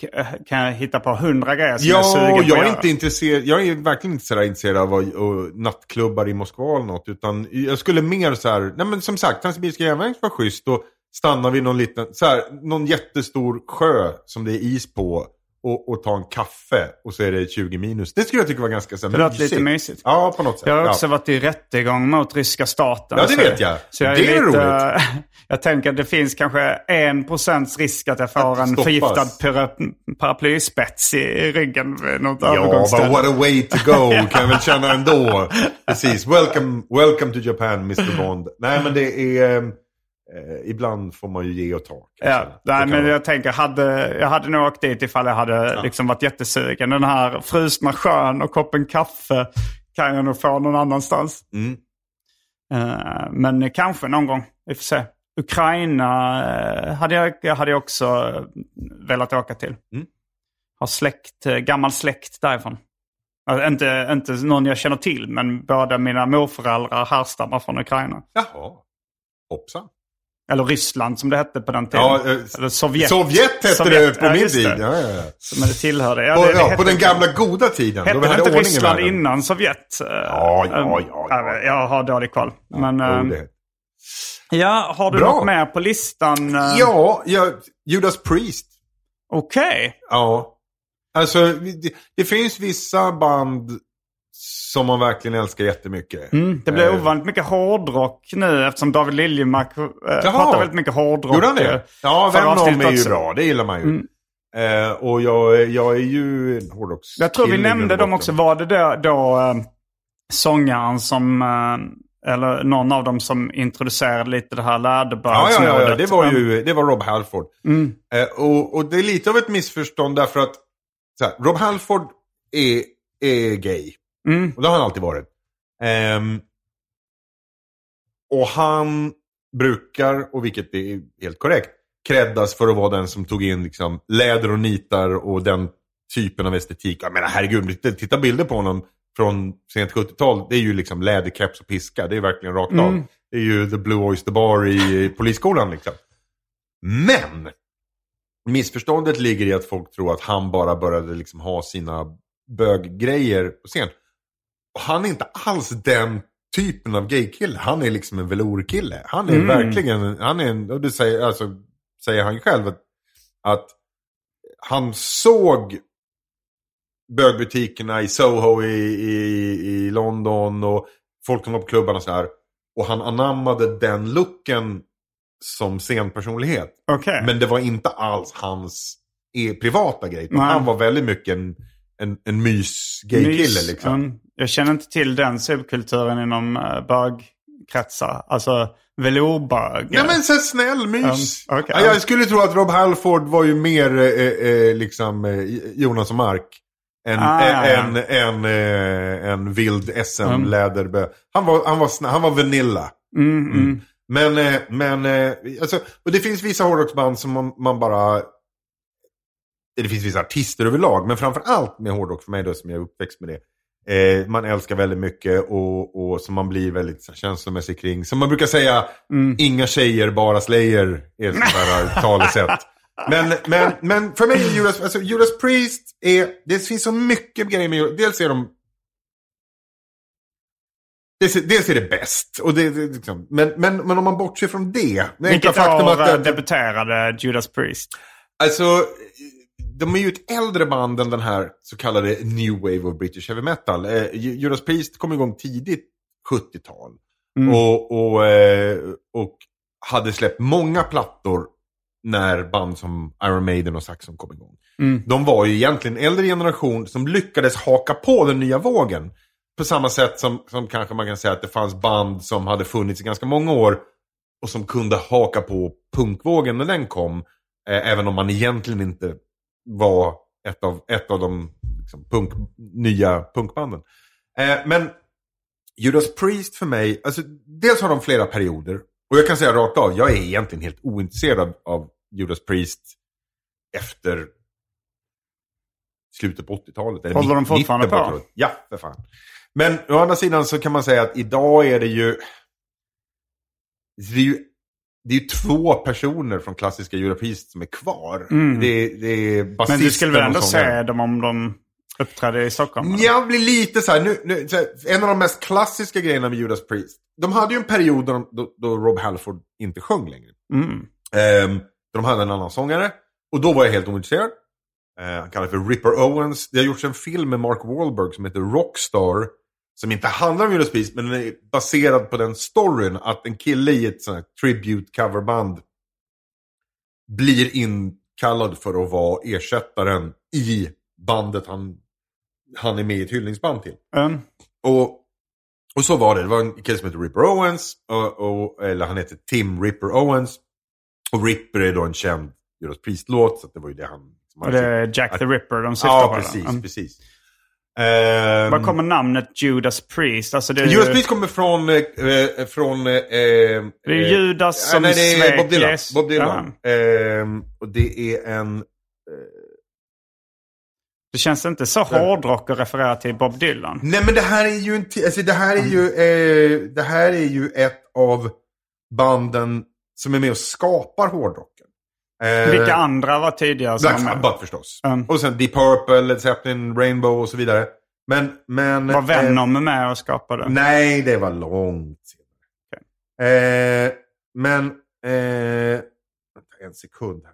A: kan jag hitta på hundra grejer som jag är
B: Ja,
A: sugen på
B: jag
A: att
B: är
A: göra.
B: inte intresserad. Jag är verkligen inte så där intresserad av att, och nattklubbar i Moskva eller något. Utan jag skulle mer så här, nej men som sagt, Transsibiriska järnvägen var schysst. Och stanna vid någon liten, så här, någon jättestor sjö som det är is på. Och, och ta en kaffe och så är det 20 minus. Det skulle jag tycka var ganska så här,
A: Det låter lite mysigt.
B: Ja, på något sätt.
A: Jag har också
B: ja.
A: varit i rättegång mot ryska staten.
B: Ja, det vet jag.
A: Så jag är
B: Det är
A: lite, [LAUGHS] Jag tänker att det finns kanske en procents risk att jag får
B: Att
A: en
B: stoppas.
A: förgiftad para, paraplyspets i, ryggen vid något
B: Ja, but what a way to go [LAUGHS] kan jag väl känna ändå. Precis, welcome, welcome to Japan Mr Bond. Nej men det är, eh, ibland får man ju ge och ta.
A: Ja, nej, men
B: vara.
A: jag tänker, hade, jag hade nog åkt dit ifall jag hade liksom varit jättesugen. Den här frusna sjön och koppen kaffe kan jag nog få någon annanstans.
B: Mm.
A: Eh, men kanske någon gång, vi får se. Ukraina eh, hade jag, jag hade jag också eh, velat åka till.
B: Mm.
A: Har släkt, eh, gammal släkt därifrån. Alltså, inte, inte någon jag känner till, men båda mina morföräldrar härstammar från Ukraina.
B: Jaha, hoppsan.
A: Eller Ryssland som det hette på den tiden.
B: Ja, eh,
A: Eller Sovjet.
B: Sovjet hette
A: Sovjet,
B: det på
A: ja,
B: min tid. Ja, ja, ja.
A: Men det tillhörde. Ja,
B: På,
A: det, det
B: ja, på den gamla goda tiden.
A: Hette det inte Ryssland innan Sovjet?
B: Ja, ja, ja, ja, ja.
A: Jag har dålig koll. Men, eh,
B: det-
A: ja, har du
B: Bra.
A: något mer på listan? eh?
B: Ja, ja, Judas Priest.
A: Okej.
B: Ja. Alltså, det, det finns vissa band som man verkligen älskar jättemycket.
A: Mm, det blir
B: Eh,
A: ovanligt mycket hårdrock nu eftersom David Liljemark äh, pratar väldigt mycket hårdrock.
B: Gjorde han
A: eh,
B: det? Ja,
A: förra
B: Vem om
A: avsnittet
B: är ju
A: också.
B: bra. Det gillar man ju.
A: Mm.
B: Eh, och jag, jag är ju en hårdrocks
A: Jag tror vi nämnde dem också. Var det då, då äh, sångaren som, äh, eller någon av dem som introducerade lite det här
B: Ja, ja, ja, ja, det var ju det var Rob Halford.
A: Mm.
B: Eh, och, och det är lite av ett missförstånd därför att här, Rob Halford är, är gay.
A: Mm.
B: Och det har han alltid varit. Ehm, och han brukar, och vilket är helt korrekt, kreddas för att vara den som tog in liksom, läder och nitar och den typen av estetik. Jag menar herregud, titta bilder på honom från sent 70-tal. Det är ju liksom läderkeps och piska. Det är verkligen rakt av.
A: Mm.
B: Det är ju The Blue Oyster Bar i polisskolan liksom. Men! Missförståndet ligger i att folk tror att han bara började liksom ha sina böggrejer på scen. Och han är inte alls den typen av gaykille. Han är liksom en velourkille. Han är
A: Mm.
B: verkligen, han är en, och det säger, alltså, säger han själv, att, att han såg bögbutikerna i Soho i, i, i London och folk som var på klubbarna och så här. Och han anammade den looken som scenpersonlighet.
A: Okej.
B: Men det var inte alls hans e privata grej. Han var väldigt mycket en, en, en mys-gaykille
A: Mys.
B: liksom.
A: Mm. Jag känner inte till den subkulturen inom uh, bögkretsar. Alltså velourbög.
B: Ja men så snäll mys.
A: Um,
B: ja, jag skulle tro att Rob Halford var ju mer eh, eh, liksom eh, Jonas och Mark. En,
A: Ah, ja, ja.
B: en, en, eh, en vild
A: Mm.
B: SM-läderbö. Han, var, han, var snä- han var vanilla.
A: Mm, mm.
B: Men, eh, men eh, alltså, och det finns vissa hårdrocksband som man, man bara... Det finns vissa artister överlag, men framför allt med hårdrock för mig då som jag är uppväxt med det. Eh, man älskar väldigt mycket och, och som man blir väldigt så här, känslomässig kring. Som man brukar säga, inga tjejer, bara Slayer är ett sånt där [LAUGHS] talesätt. Men, men, men för mig är Judas, alltså Judas Priest, är, det finns så mycket grejer med Judas. Dels är de Dels, är- det bäst. Och det, det, liksom, men, men, men om man bortser från det.
A: Vilket år
B: att,
A: eh,
B: att,
A: debuterade Judas Priest?
B: Alltså, de är ju ett äldre band än den här så kallade New Wave of British Heavy Metal. Eh, Ju- Judas Priest kom igång tidigt 70-tal. Och, och, eh, och hade släppt många plattor när band som Iron Maiden och Saxon kom igång. De var ju egentligen en äldre generation som lyckades haka på den nya vågen. På samma sätt som, som kanske man kan säga att det fanns band som hade funnits i ganska många år och som kunde haka på punkvågen när den kom. Eh, även om man egentligen inte var ett av, ett av de liksom, punk, nya punkbanden. Eh, men Judas Priest för mig, alltså dels har de flera perioder. Och jag kan säga rakt av, jag är egentligen helt ointresserad av, Judas Priest efter slutet på 80-talet. eller
A: Håller de fortfarande på?
B: 80-talet. Ja, för fan. Men å andra sidan så kan man säga att idag är det ju... Det är ju, det är ju två personer från klassiska Priest som är kvar. Det, det är
A: Men du skulle väl ändå se dem om de uppträdde i Stockholm? eller?
B: Jag blir lite så här, nu, nu, så här, en av de mest klassiska grejerna med Judas Priest. De hade ju en period då, då, då Rob Halford inte sjöng längre.
A: Mm.
B: Ehm, de hade en annan sångare. Och då var jag helt ointresserad. Eh, han kallas för Ripper Owens. Det har gjorts en film med Mark Wahlberg som heter Rockstar. Som inte handlar om Judas Priest, men den är baserad på den storyn att en kille i ett sånt här tribute coverband blir inkallad för att vara ersättaren i bandet han, han är med i ett hyllningsband till.
A: Mm.
B: Och, och så var det. Det var en kille som heter Ripper Owens. Och, och, eller han heter Tim Ripper Owens. Och Ripper är då en känd Judas Priest-låt. Så det var ju det han... som
A: det är Jack the Ripper de syftar
B: Ja,
A: på?
B: precis.
A: eller? Mm.
B: precis. Ehm,
A: Var kommer namnet Judas Priest? Alltså det
B: Judas
A: ju-
B: Priest kommer från... Eh, från eh,
A: Det är ju Judas som
B: nej, det är Bob Dylan.
A: Jesus.
B: Bob Dylan. Ehm, och det är en...
A: Det känns inte så hårdrock att referera till Bob Dylan.
B: Nej men det här är ju inte, alltså det här är ju, eh, det här är ju ett av banden som är med och skapar hårdrocken. Eh,
A: Vilka andra var tidigare
B: Black? Sabbath förstås.
A: Mm.
B: Och sen Deep Purple, Zeppelin, Rainbow och så vidare. Men, men...
A: Var
B: eh,
A: Venom med och skapade?
B: Nej, det var långt senare. Eh, men... Eh, vänta en sekund här.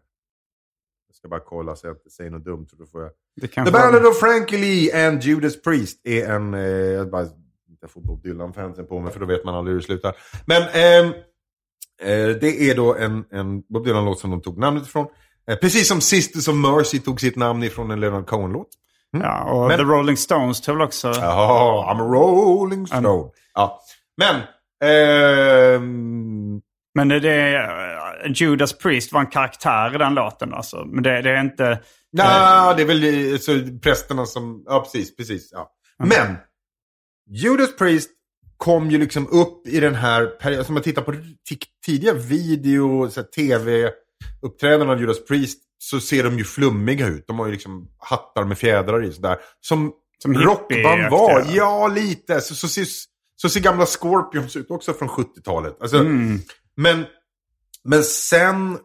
B: Jag ska bara kolla så jag inte säger något dumt. Då får jag...
A: Det
B: The Ballad of Frankie Lee and Judas Priest är en... Eh, jag bara inte får Bob Dylan-fansen på mig för då vet man aldrig hur det slutar. Men eh, det är då en, en Bob Dylan-låt som de tog namnet ifrån. Eh, precis som Sisters of Mercy tog sitt namn ifrån en Leonard Cohen-låt.
A: Ja, och
B: Men-
A: The Rolling Stones tog väl också...
B: Ja, I'm a rolling stone. Ja. Men... ehm,
A: Men det, det är, eh, Judas Priest var en karaktär i den låten alltså. Men det, det är inte...
B: Ja, det är väl eh, så prästerna som... Ja, precis. precis ja. Men Judas Priest kom ju liksom upp i den här perioden. Alltså, om man tittar på tidiga video, tv-uppträdanden av Judas Priest så ser de ju flummiga ut. De har ju liksom hattar med fjädrar i sådär. Som,
A: Som
B: rockband var. Ja, lite. Så, så, ser, så ser gamla Scorpions ut också från 70-talet. Alltså,
A: Mm.
B: men, men sen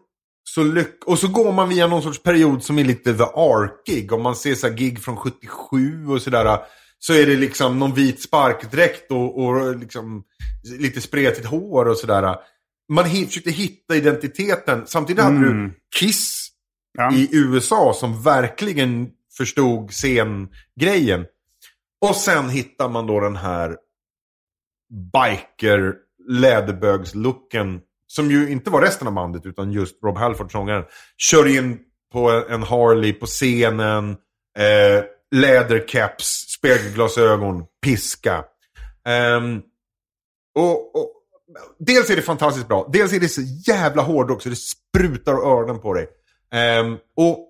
B: så lyck och så går man via någon sorts period som är lite the ark-gig. Om man ser så gig från 77 och sådär. Så är det liksom någon vit sparkdräkt och, och liksom lite spretigt hår och sådär. Man försökte hitta identiteten. Samtidigt hade du Kiss
A: Ja.
B: i USA som verkligen förstod scengrejen. Och sen hittar man då den här biker läderbögslooken som ju inte var resten av bandet utan just Rob Halford, sångaren. Kör in på en Harley på scenen, eh, lädercaps, spegelglasögon, piska. Um, och, och, dels är det fantastiskt bra, dels är det så jävla hårdrock så det sprutar öronen på dig. Um, och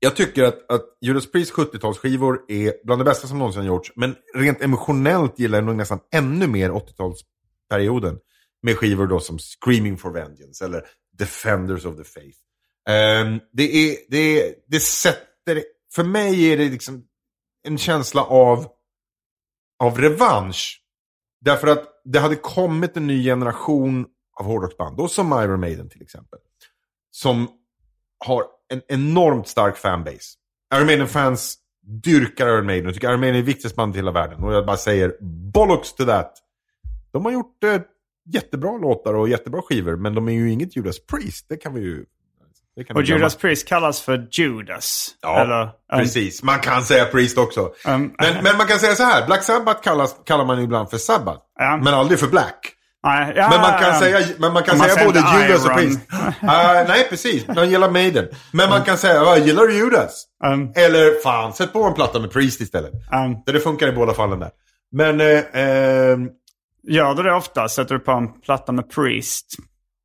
B: jag tycker att, att Judas Priest 70-talsskivor är bland det bästa som någonsin gjorts. Men rent emotionellt gillar jag nog nästan ännu mer 80-talsperioden. med skivor då som Screaming for Vengeance eller Defenders of the Faith. Um, det, är, det, är, det sätter, för mig är det liksom en känsla av, av revansch. Därför att det hade kommit en ny generation av hårdrocksband, då som Iron Maiden till exempel. Som har en enormt stark fanbase. Iron Maiden-fans dyrkar Iron Maiden och tycker Iron Maiden är det viktigaste bandet i hela världen. Och jag bara säger bollocks to that. De har gjort eh, jättebra låtar och jättebra skivor, men de är ju inget Judas Priest. Det kan vi ju...
A: Och
B: vi glömma.
A: Judas Priest kallas för Judas.
B: Ja,
A: Eller,
B: precis. Man kan säga Priest också.
A: Um,
B: men, men man kan säga så här. Black Sabbath kallas, kallar man ibland för Sabbath.
A: Ja.
B: Men aldrig för Black.
A: nej, ja,
B: Men man kan säga, men man kan
A: man
B: säga både Judas och. Priest. [LAUGHS] Ah, nej, precis. Man gillar Maiden. Men man kan säga, "Ah, gillar du Judas?
A: Um,
B: Eller fan, sätt på en platta med Priest istället.
A: um,
B: Det, det funkar i båda fallen där. Men, eh, ehm,
A: gör du det ofta? Sätter du på en platta med Priest?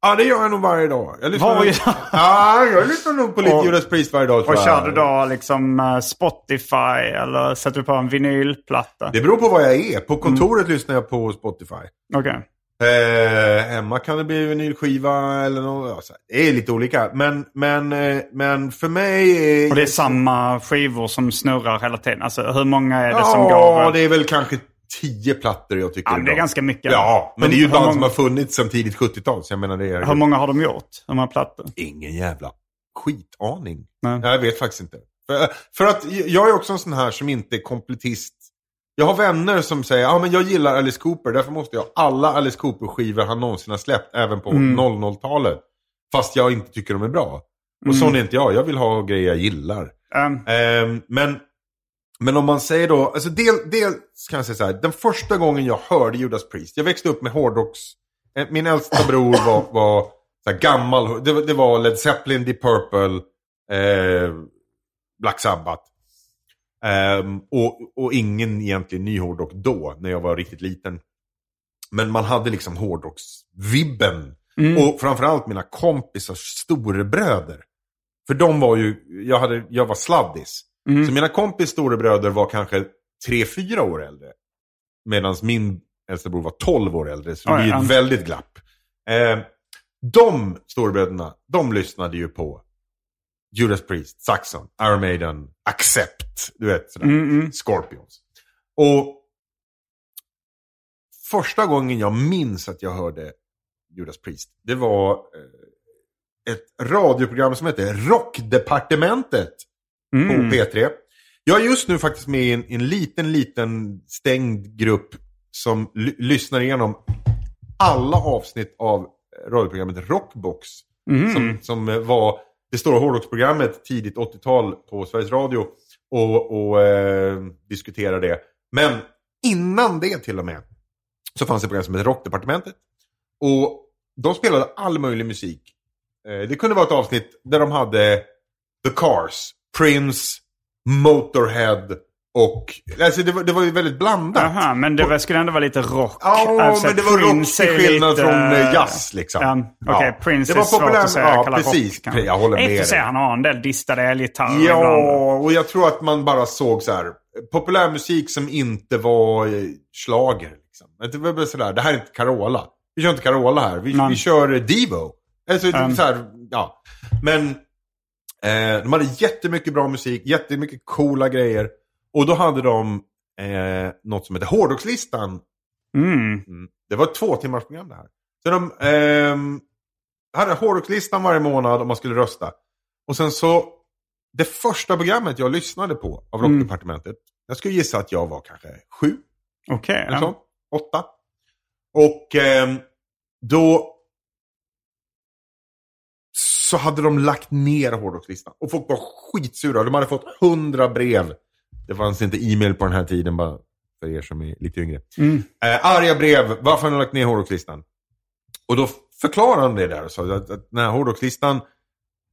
B: Ja det gör jag nog varje dag. Jag lyssnar
A: Varje dag?
B: Ja, jag lyssnar nog på lite
A: Och-
B: Judas Priest varje dag
A: Och kör du då liksom eh, Spotify eller sätter du på en vinylplatta?
B: Det beror på vad jag är. På kontoret
A: Mm.
B: lyssnar jag på Spotify.
A: Okej.
B: Eh, hemma kan det bli vinylskiva eller något. Ja, det är lite olika. Men, men, eh, men för mig är...
A: Och det är samma skivor som snurrar hela tiden? Alltså hur många är det som
B: Ja,
A: går?
B: det är väl kanske tio plattor jag tycker
A: Ja, det är
B: bra.
A: ganska mycket.
B: Ja, men det är ju
A: Hur-
B: band
A: hur
B: som
A: många-
B: har funnits sedan tidigt 70-tal. Så jag menar det är...
A: Hur många har de gjort? Hur många plattor?
B: Ingen jävla skitaning.
A: Nej.
B: Jag vet faktiskt inte. För, för att jag är också en sån här som inte är kompletist. Jag har vänner som säger men jag gillar Alice Cooper, därför måste jag ha alla Alice Cooper-skivor han någonsin har släppt, även på
A: Mm.
B: 00-talet. Fast jag inte tycker de är bra. Och sån är inte jag, jag vill ha grejer jag gillar.
A: Um,
B: Ehm, men, men om man säger då, alltså del, del kan jag säga så här, den första gången jag hörde Judas Priest, jag växte upp med hårdrocks, eh, min äldsta [LAUGHS] bror var, var så gammal, det, var- det var Led Zeppelin, Deep Purple, eh, Black Sabbath. Ehm, och, och ingen egentligen ny hårdrock då, när jag var riktigt liten. Men man hade liksom hårdrocksvibben. Och framförallt mina kompisars storebröder. För de var ju, jag, hade, jag var sladdis. Så mina kompis storebröder var kanske tre fyra år äldre. Medan min äldsta bror var 12 år äldre. Så det blir ett väldigt glapp. Eh, de storebröderna, de lyssnade ju på Judas Priest, Saxon, Iron Maiden, Accept, du vet sådär.
A: Mm, mm.
B: Scorpions. Och första gången jag minns att jag hörde Judas Priest, det var eh, ett radioprogram som hette Rockdepartementet
A: mm.
B: på P3. Jag är just nu faktiskt med i en, en liten, liten stängd grupp som ly- lyssnar igenom alla avsnitt av radioprogrammet Rockbox.
A: Mm.
B: Som, som var det stora hårdrocksprogrammet tidigt 80-tal på Sveriges Radio. Och, och eh, diskutera det. Men innan det till och med så fanns det program som hette Rockdepartementet. Och de spelade all möjlig musik. Eh, det kunde vara ett avsnitt där de hade The Cars, Prince, Motorhead och... Alltså det var, det var ju väldigt blandat.
A: Aha, men det var, skulle ändå vara lite rock.
B: Ja,
A: Alltså,
B: men det var rock
A: Prince
B: till
A: är
B: skillnad
A: lite-
B: från eh, jazz liksom.
A: Ja, Okej, Prince
B: det var
A: är svårt
B: populär,
A: att säga.
B: Ja, precis.
A: rock, kanske.
B: jag håller med
A: sig,
B: dig.
A: han har en del distade elgitarrer ibland.
B: Ja, och jag tror att man bara såg så här. Populärmusik som inte var schlager. Liksom. Det var sådär, det här är inte Carola. Vi kör inte Carola här, vi, vi kör Devo. Alltså,
A: Mm.
B: så här, ja. Men eh, de hade jättemycket bra musik, jättemycket coola grejer. Och då hade de eh, något som heter Hårdrockslistan.
A: Mm.
B: Mm. Det var ett två timmars program det här. Så de ehm, hade Hårdrockslistan varje månad om man skulle rösta. Och sen så, det första programmet jag lyssnade på av
A: Mm.
B: Rockdepartementet, jag skulle gissa att jag var kanske sju,
A: Okej.
B: eller
A: ja.
B: åtta. Och ehm, då så hade de lagt ner hårdrockslistan. Och folk var skitsura. De hade fått hundra brev. Det fanns inte e-mail på den här tiden, bara för er som är lite yngre.
A: Mm.
B: Eh, arga brev, varför har ni lagt ner hårdrockslistan? Och då förklarade han det där och sa att, att den här hårdrockslistan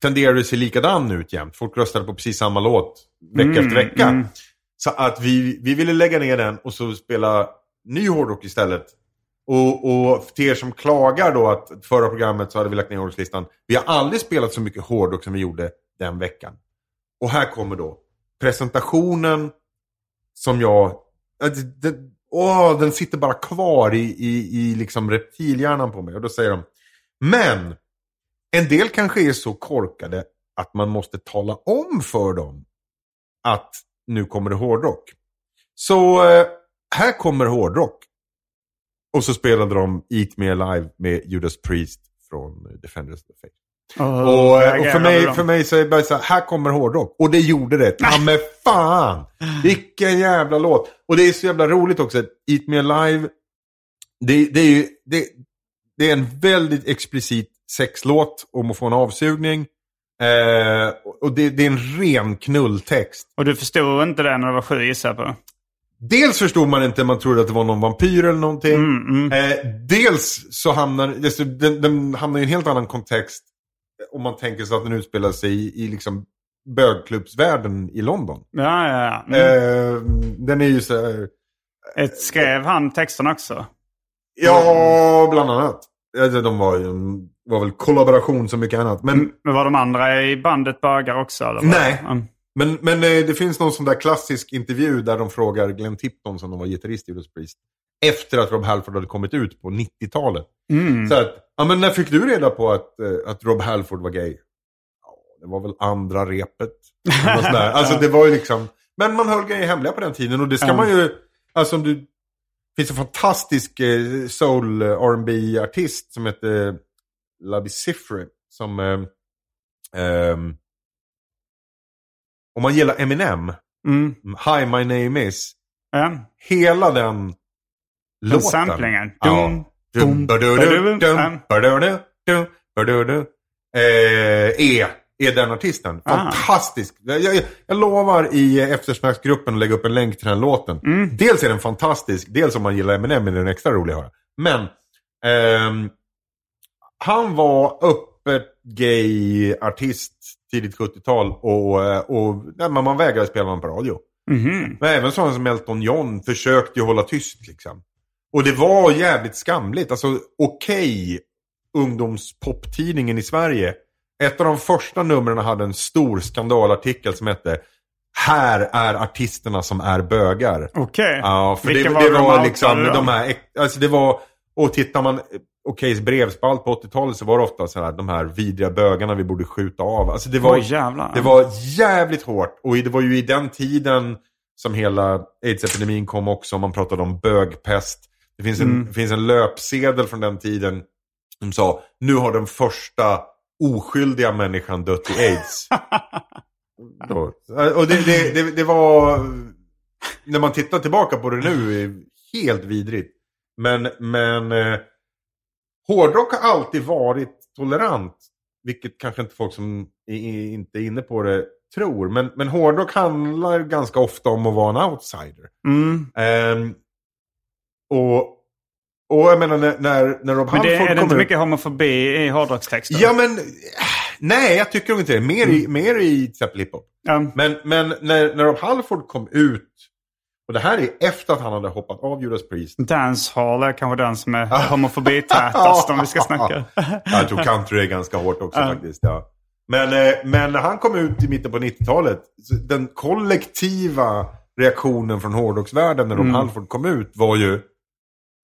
B: tenderade att se likadan ut jämt. Folk röstade på precis samma låt vecka
A: Mm,
B: efter vecka.
A: mm.
B: Så att vi, vi ville lägga ner den och så spela ny hårdrock istället. Och, och till er som klagar då att förra programmet så hade vi lagt ner hårdrockslistan. Vi har aldrig spelat så mycket hårdrock som vi gjorde den veckan. Och här kommer då presentationen som jag... att det- åh, den sitter bara kvar i, i, i liksom reptilhjärnan på mig. Och då säger de, men en del kanske är så korkade att man måste tala om för dem att nu kommer det hårdrock. Så eh, här kommer hårdrock. Och så spelade de Eat Me Alive med Judas Priest från Defenders of the Faith. Och, eh, och för, mig, för mig så är det bara så här, här kommer hårdrock. Och det gjorde det. Ta med fan! Vilken jävla låt. Och det är så jävla roligt också. Eat Me Alive, det, det är ju det, det är en väldigt explicit sexlåt om att få en avsugning. Eh, och det, det är en ren knulltext.
A: Och du förstod inte det när du var sju gissar på?
B: Dels förstod man inte, man trodde att det var någon vampyr eller någonting.
A: Mm,
B: Eh, dels så hamnar alltså, den, den hamnar i en helt annan kontext om man tänker sig att den utspelar sig i, i liksom bögklubbsvärlden i London.
A: Ja, ja, ja. Mm.
B: Eh, den är ju så här,
A: Ett, skrev han texten också?
B: Ja, bland annat. De var ju var väl kollaboration som mycket annat. Men,
A: Men var de andra i bandet bögar också? Eller?
B: Nej.
A: Mm.
B: men, men eh, det finns någon sån där klassisk intervju där de frågar Glenn Tipton som de var gitarrist i Judas Priest. Efter att Rob Halford hade kommit ut på 90-talet.
A: Mm.
B: Så att, ja men när fick du reda på att, eh, att Rob Halford var gay? Ja, det var väl andra repet. [LAUGHS] Alltså det var ju liksom, men man höll grejer hemliga på den tiden och det ska
A: Ja.
B: man ju, alltså om du, det finns en fantastisk eh, soul rb artist som heter Labi Sifri. Som, eh, ehm, om man gillar Eminem,
A: Mm.
B: Hi My Name Is,
A: Ja.
B: hela den
A: Den
B: låten.
A: samplingen.
B: Ja.
A: Dum,
B: ba-du-du. Eh, är, är den artisten. Fantastisk. Jag, jag, jag lovar i eftersnacksgruppen att lägga upp en länk till den låten.
A: Mm.
B: Dels är den fantastisk, dels om man gillar Eminem är den extra rolig att höra. Men ehm, han var öppet gay artist tidigt 70-tal och, och nej, man vägrade spela honom på radio.
A: Mhm.
B: Men även sådana som Elton John försökte ju hålla tyst liksom. Och det var jävligt skamligt. Alltså okej, ungdomspoptidningen i Sverige. Ett av de första numren hade en stor skandalartikel som hette Här är artisterna som är bögar.
A: Okej.
B: Ja, för
A: Vilka
B: det,
A: var
B: det
A: de
B: var liksom de här, alltså det var, och tittar man, Okejs brevspalt på 80-talet så var det ofta så här, de här vidriga bögarna vi borde skjuta av. Alltså det var,
A: jävlar.
B: det var jävligt hårt. Och det var ju i den tiden som hela aids-epidemin kom också. Man pratade om bögpest. Det finns en,
A: Mm.
B: finns en löpsedel från den tiden som sa, nu har den första oskyldiga människan dött i aids. [LAUGHS] Och det, det, det, det var, när man tittar tillbaka på det nu, helt vidrigt. Men, men eh, hårdrock har alltid varit tolerant. Vilket kanske inte folk som är, inte är inne på det tror. Men, men hårdrock handlar ganska ofta om att vara en outsider.
A: Mm.
B: Ehm, och, och jag menar när, när, när Rob
A: Men det,
B: Halford
A: är det inte
B: ut-
A: mycket homofobi i hårdrockstexter?
B: Ja men, nej jag tycker inte det. Mer i, mer i till exempel hiphop.
A: Ja.
B: Men, men när, när Rob Halford kom ut, och det här är efter att han hade hoppat av Judas Priest.
A: Dancehall är kanske den som är homofobi-tätast om vi ska snacka. [LAUGHS]
B: Jag tror country är ganska hårt också faktiskt. Ja. Men, eh, men när han kom ut i mitten på 90-talet, så den kollektiva reaktionen från hårdrocksvärlden när Rob Halford kom ut var ju...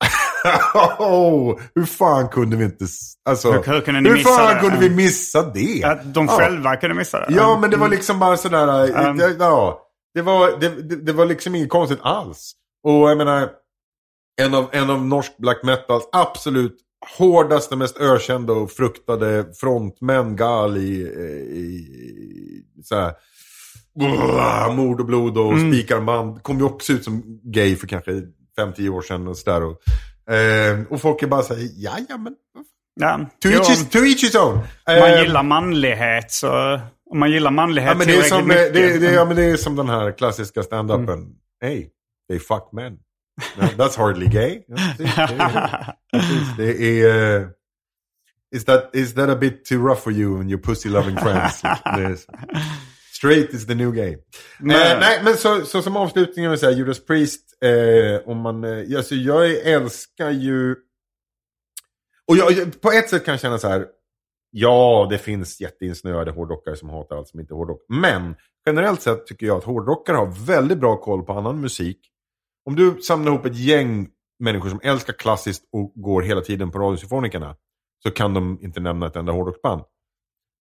B: [LAUGHS] oh, hur fan kunde vi inte... Alltså,
A: Hur- hur kunde
B: hur fan
A: det?
B: kunde vi missa det?
A: Att de
B: Ja.
A: själva kunde missa det?
B: Ja, men det var liksom bara sådär...
A: Mm.
B: det- Ja, det, var, det, det, det var liksom inget konstigt alls. Och jag menar, en av, en av norsk black metals absolut hårdaste, mest ökända och fruktade frontmän, Gal i, i, i såhär, uh, mord och blod och
A: Mm.
B: spikarmband. Kom ju också ut som gay för kanske 5-10 år sedan och sådär. Och, eh, och folk är bara såhär, ja ja men...
A: Ja.
B: To each, his, to each his own.
A: man
B: Eh,
A: gillar manlighet så... Om man gillar manlighet
B: Ja men, det är som, eh,
A: mycket.
B: det, det, ja, men det är som den här klassiska stand-upen.
A: Mm.
B: Hey, they fuck men. No, that's hardly gay. [LAUGHS] Det är- eh, is, that, is that a bit too rough for you and your pussy loving friends? [LAUGHS] Straight is the new gay.
A: Men-
B: Eh, nej, men så, så som avslutning vill jag säga, Judas Priest, eh, om man, eh, alltså jag älskar ju... Och jag- på ett sätt kan jag känna så här, ja det finns jätteinsnöade hårdrockare som hatar allt som inte är hårdrock. Men generellt sett tycker jag att hårdrockare har väldigt bra koll på annan musik. Om du samlar ihop ett gäng människor som älskar klassiskt och går hela tiden på Radiosymfonikerna så kan de inte nämna ett enda hårdrocksband.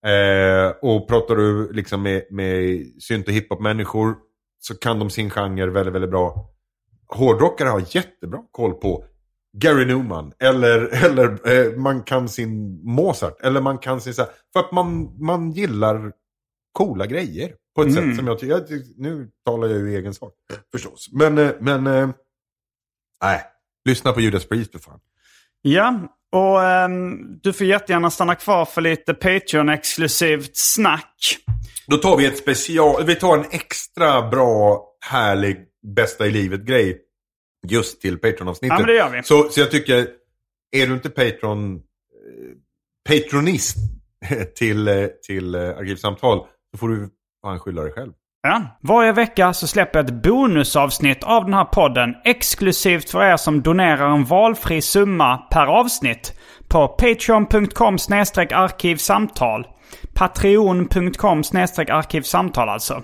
B: Eh, och pratar du liksom med, med synt och hiphop-människor så kan de sin genre väldigt, väldigt bra. Hårdrockare har jättebra koll på Gary Newman. Eller, eller eh, man kan sin Mozart. Eller man kan sin... Så här, för att man, man gillar coola grejer. På ett
A: Mm.
B: sätt som jag tycker... Nu talar jag ju egen sak. Förstås. Men... eh, men eh, nej. Lyssna på Judas Priest för fan.
A: Ja, och ehm, du får jättegärna stanna kvar för lite Patreon-exklusivt snack.
B: Då tar vi ett special... Vi tar en extra bra, härlig, bästa i livet-grej. Just till Patreon-avsnittet.
A: Ja, men det gör vi.
B: Så, så jag tycker, är du inte Patreon... Eh, patronist [LAUGHS] till, eh, till eh, Arkivsamtal så får du fan skylla dig själv.
A: Ja. Varje vecka så släpper jag ett bonusavsnitt av den här podden exklusivt för er som donerar en valfri summa per avsnitt på patreon.com arkivsamtal. Patreon.com arkivsamtal alltså.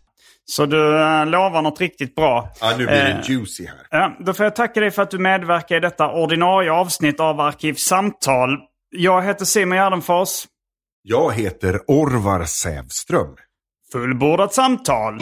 A: Så du äh, lovar något riktigt bra.
B: Ja, nu blir det
A: Eh,
B: juicy här.
A: Ja, då får jag tacka dig för att du medverkar i detta ordinarie avsnitt av Arkivsamtal. Jag heter Simon Gärdenfors.
B: Jag heter Orvar Sävström.
A: Fullbordat samtal.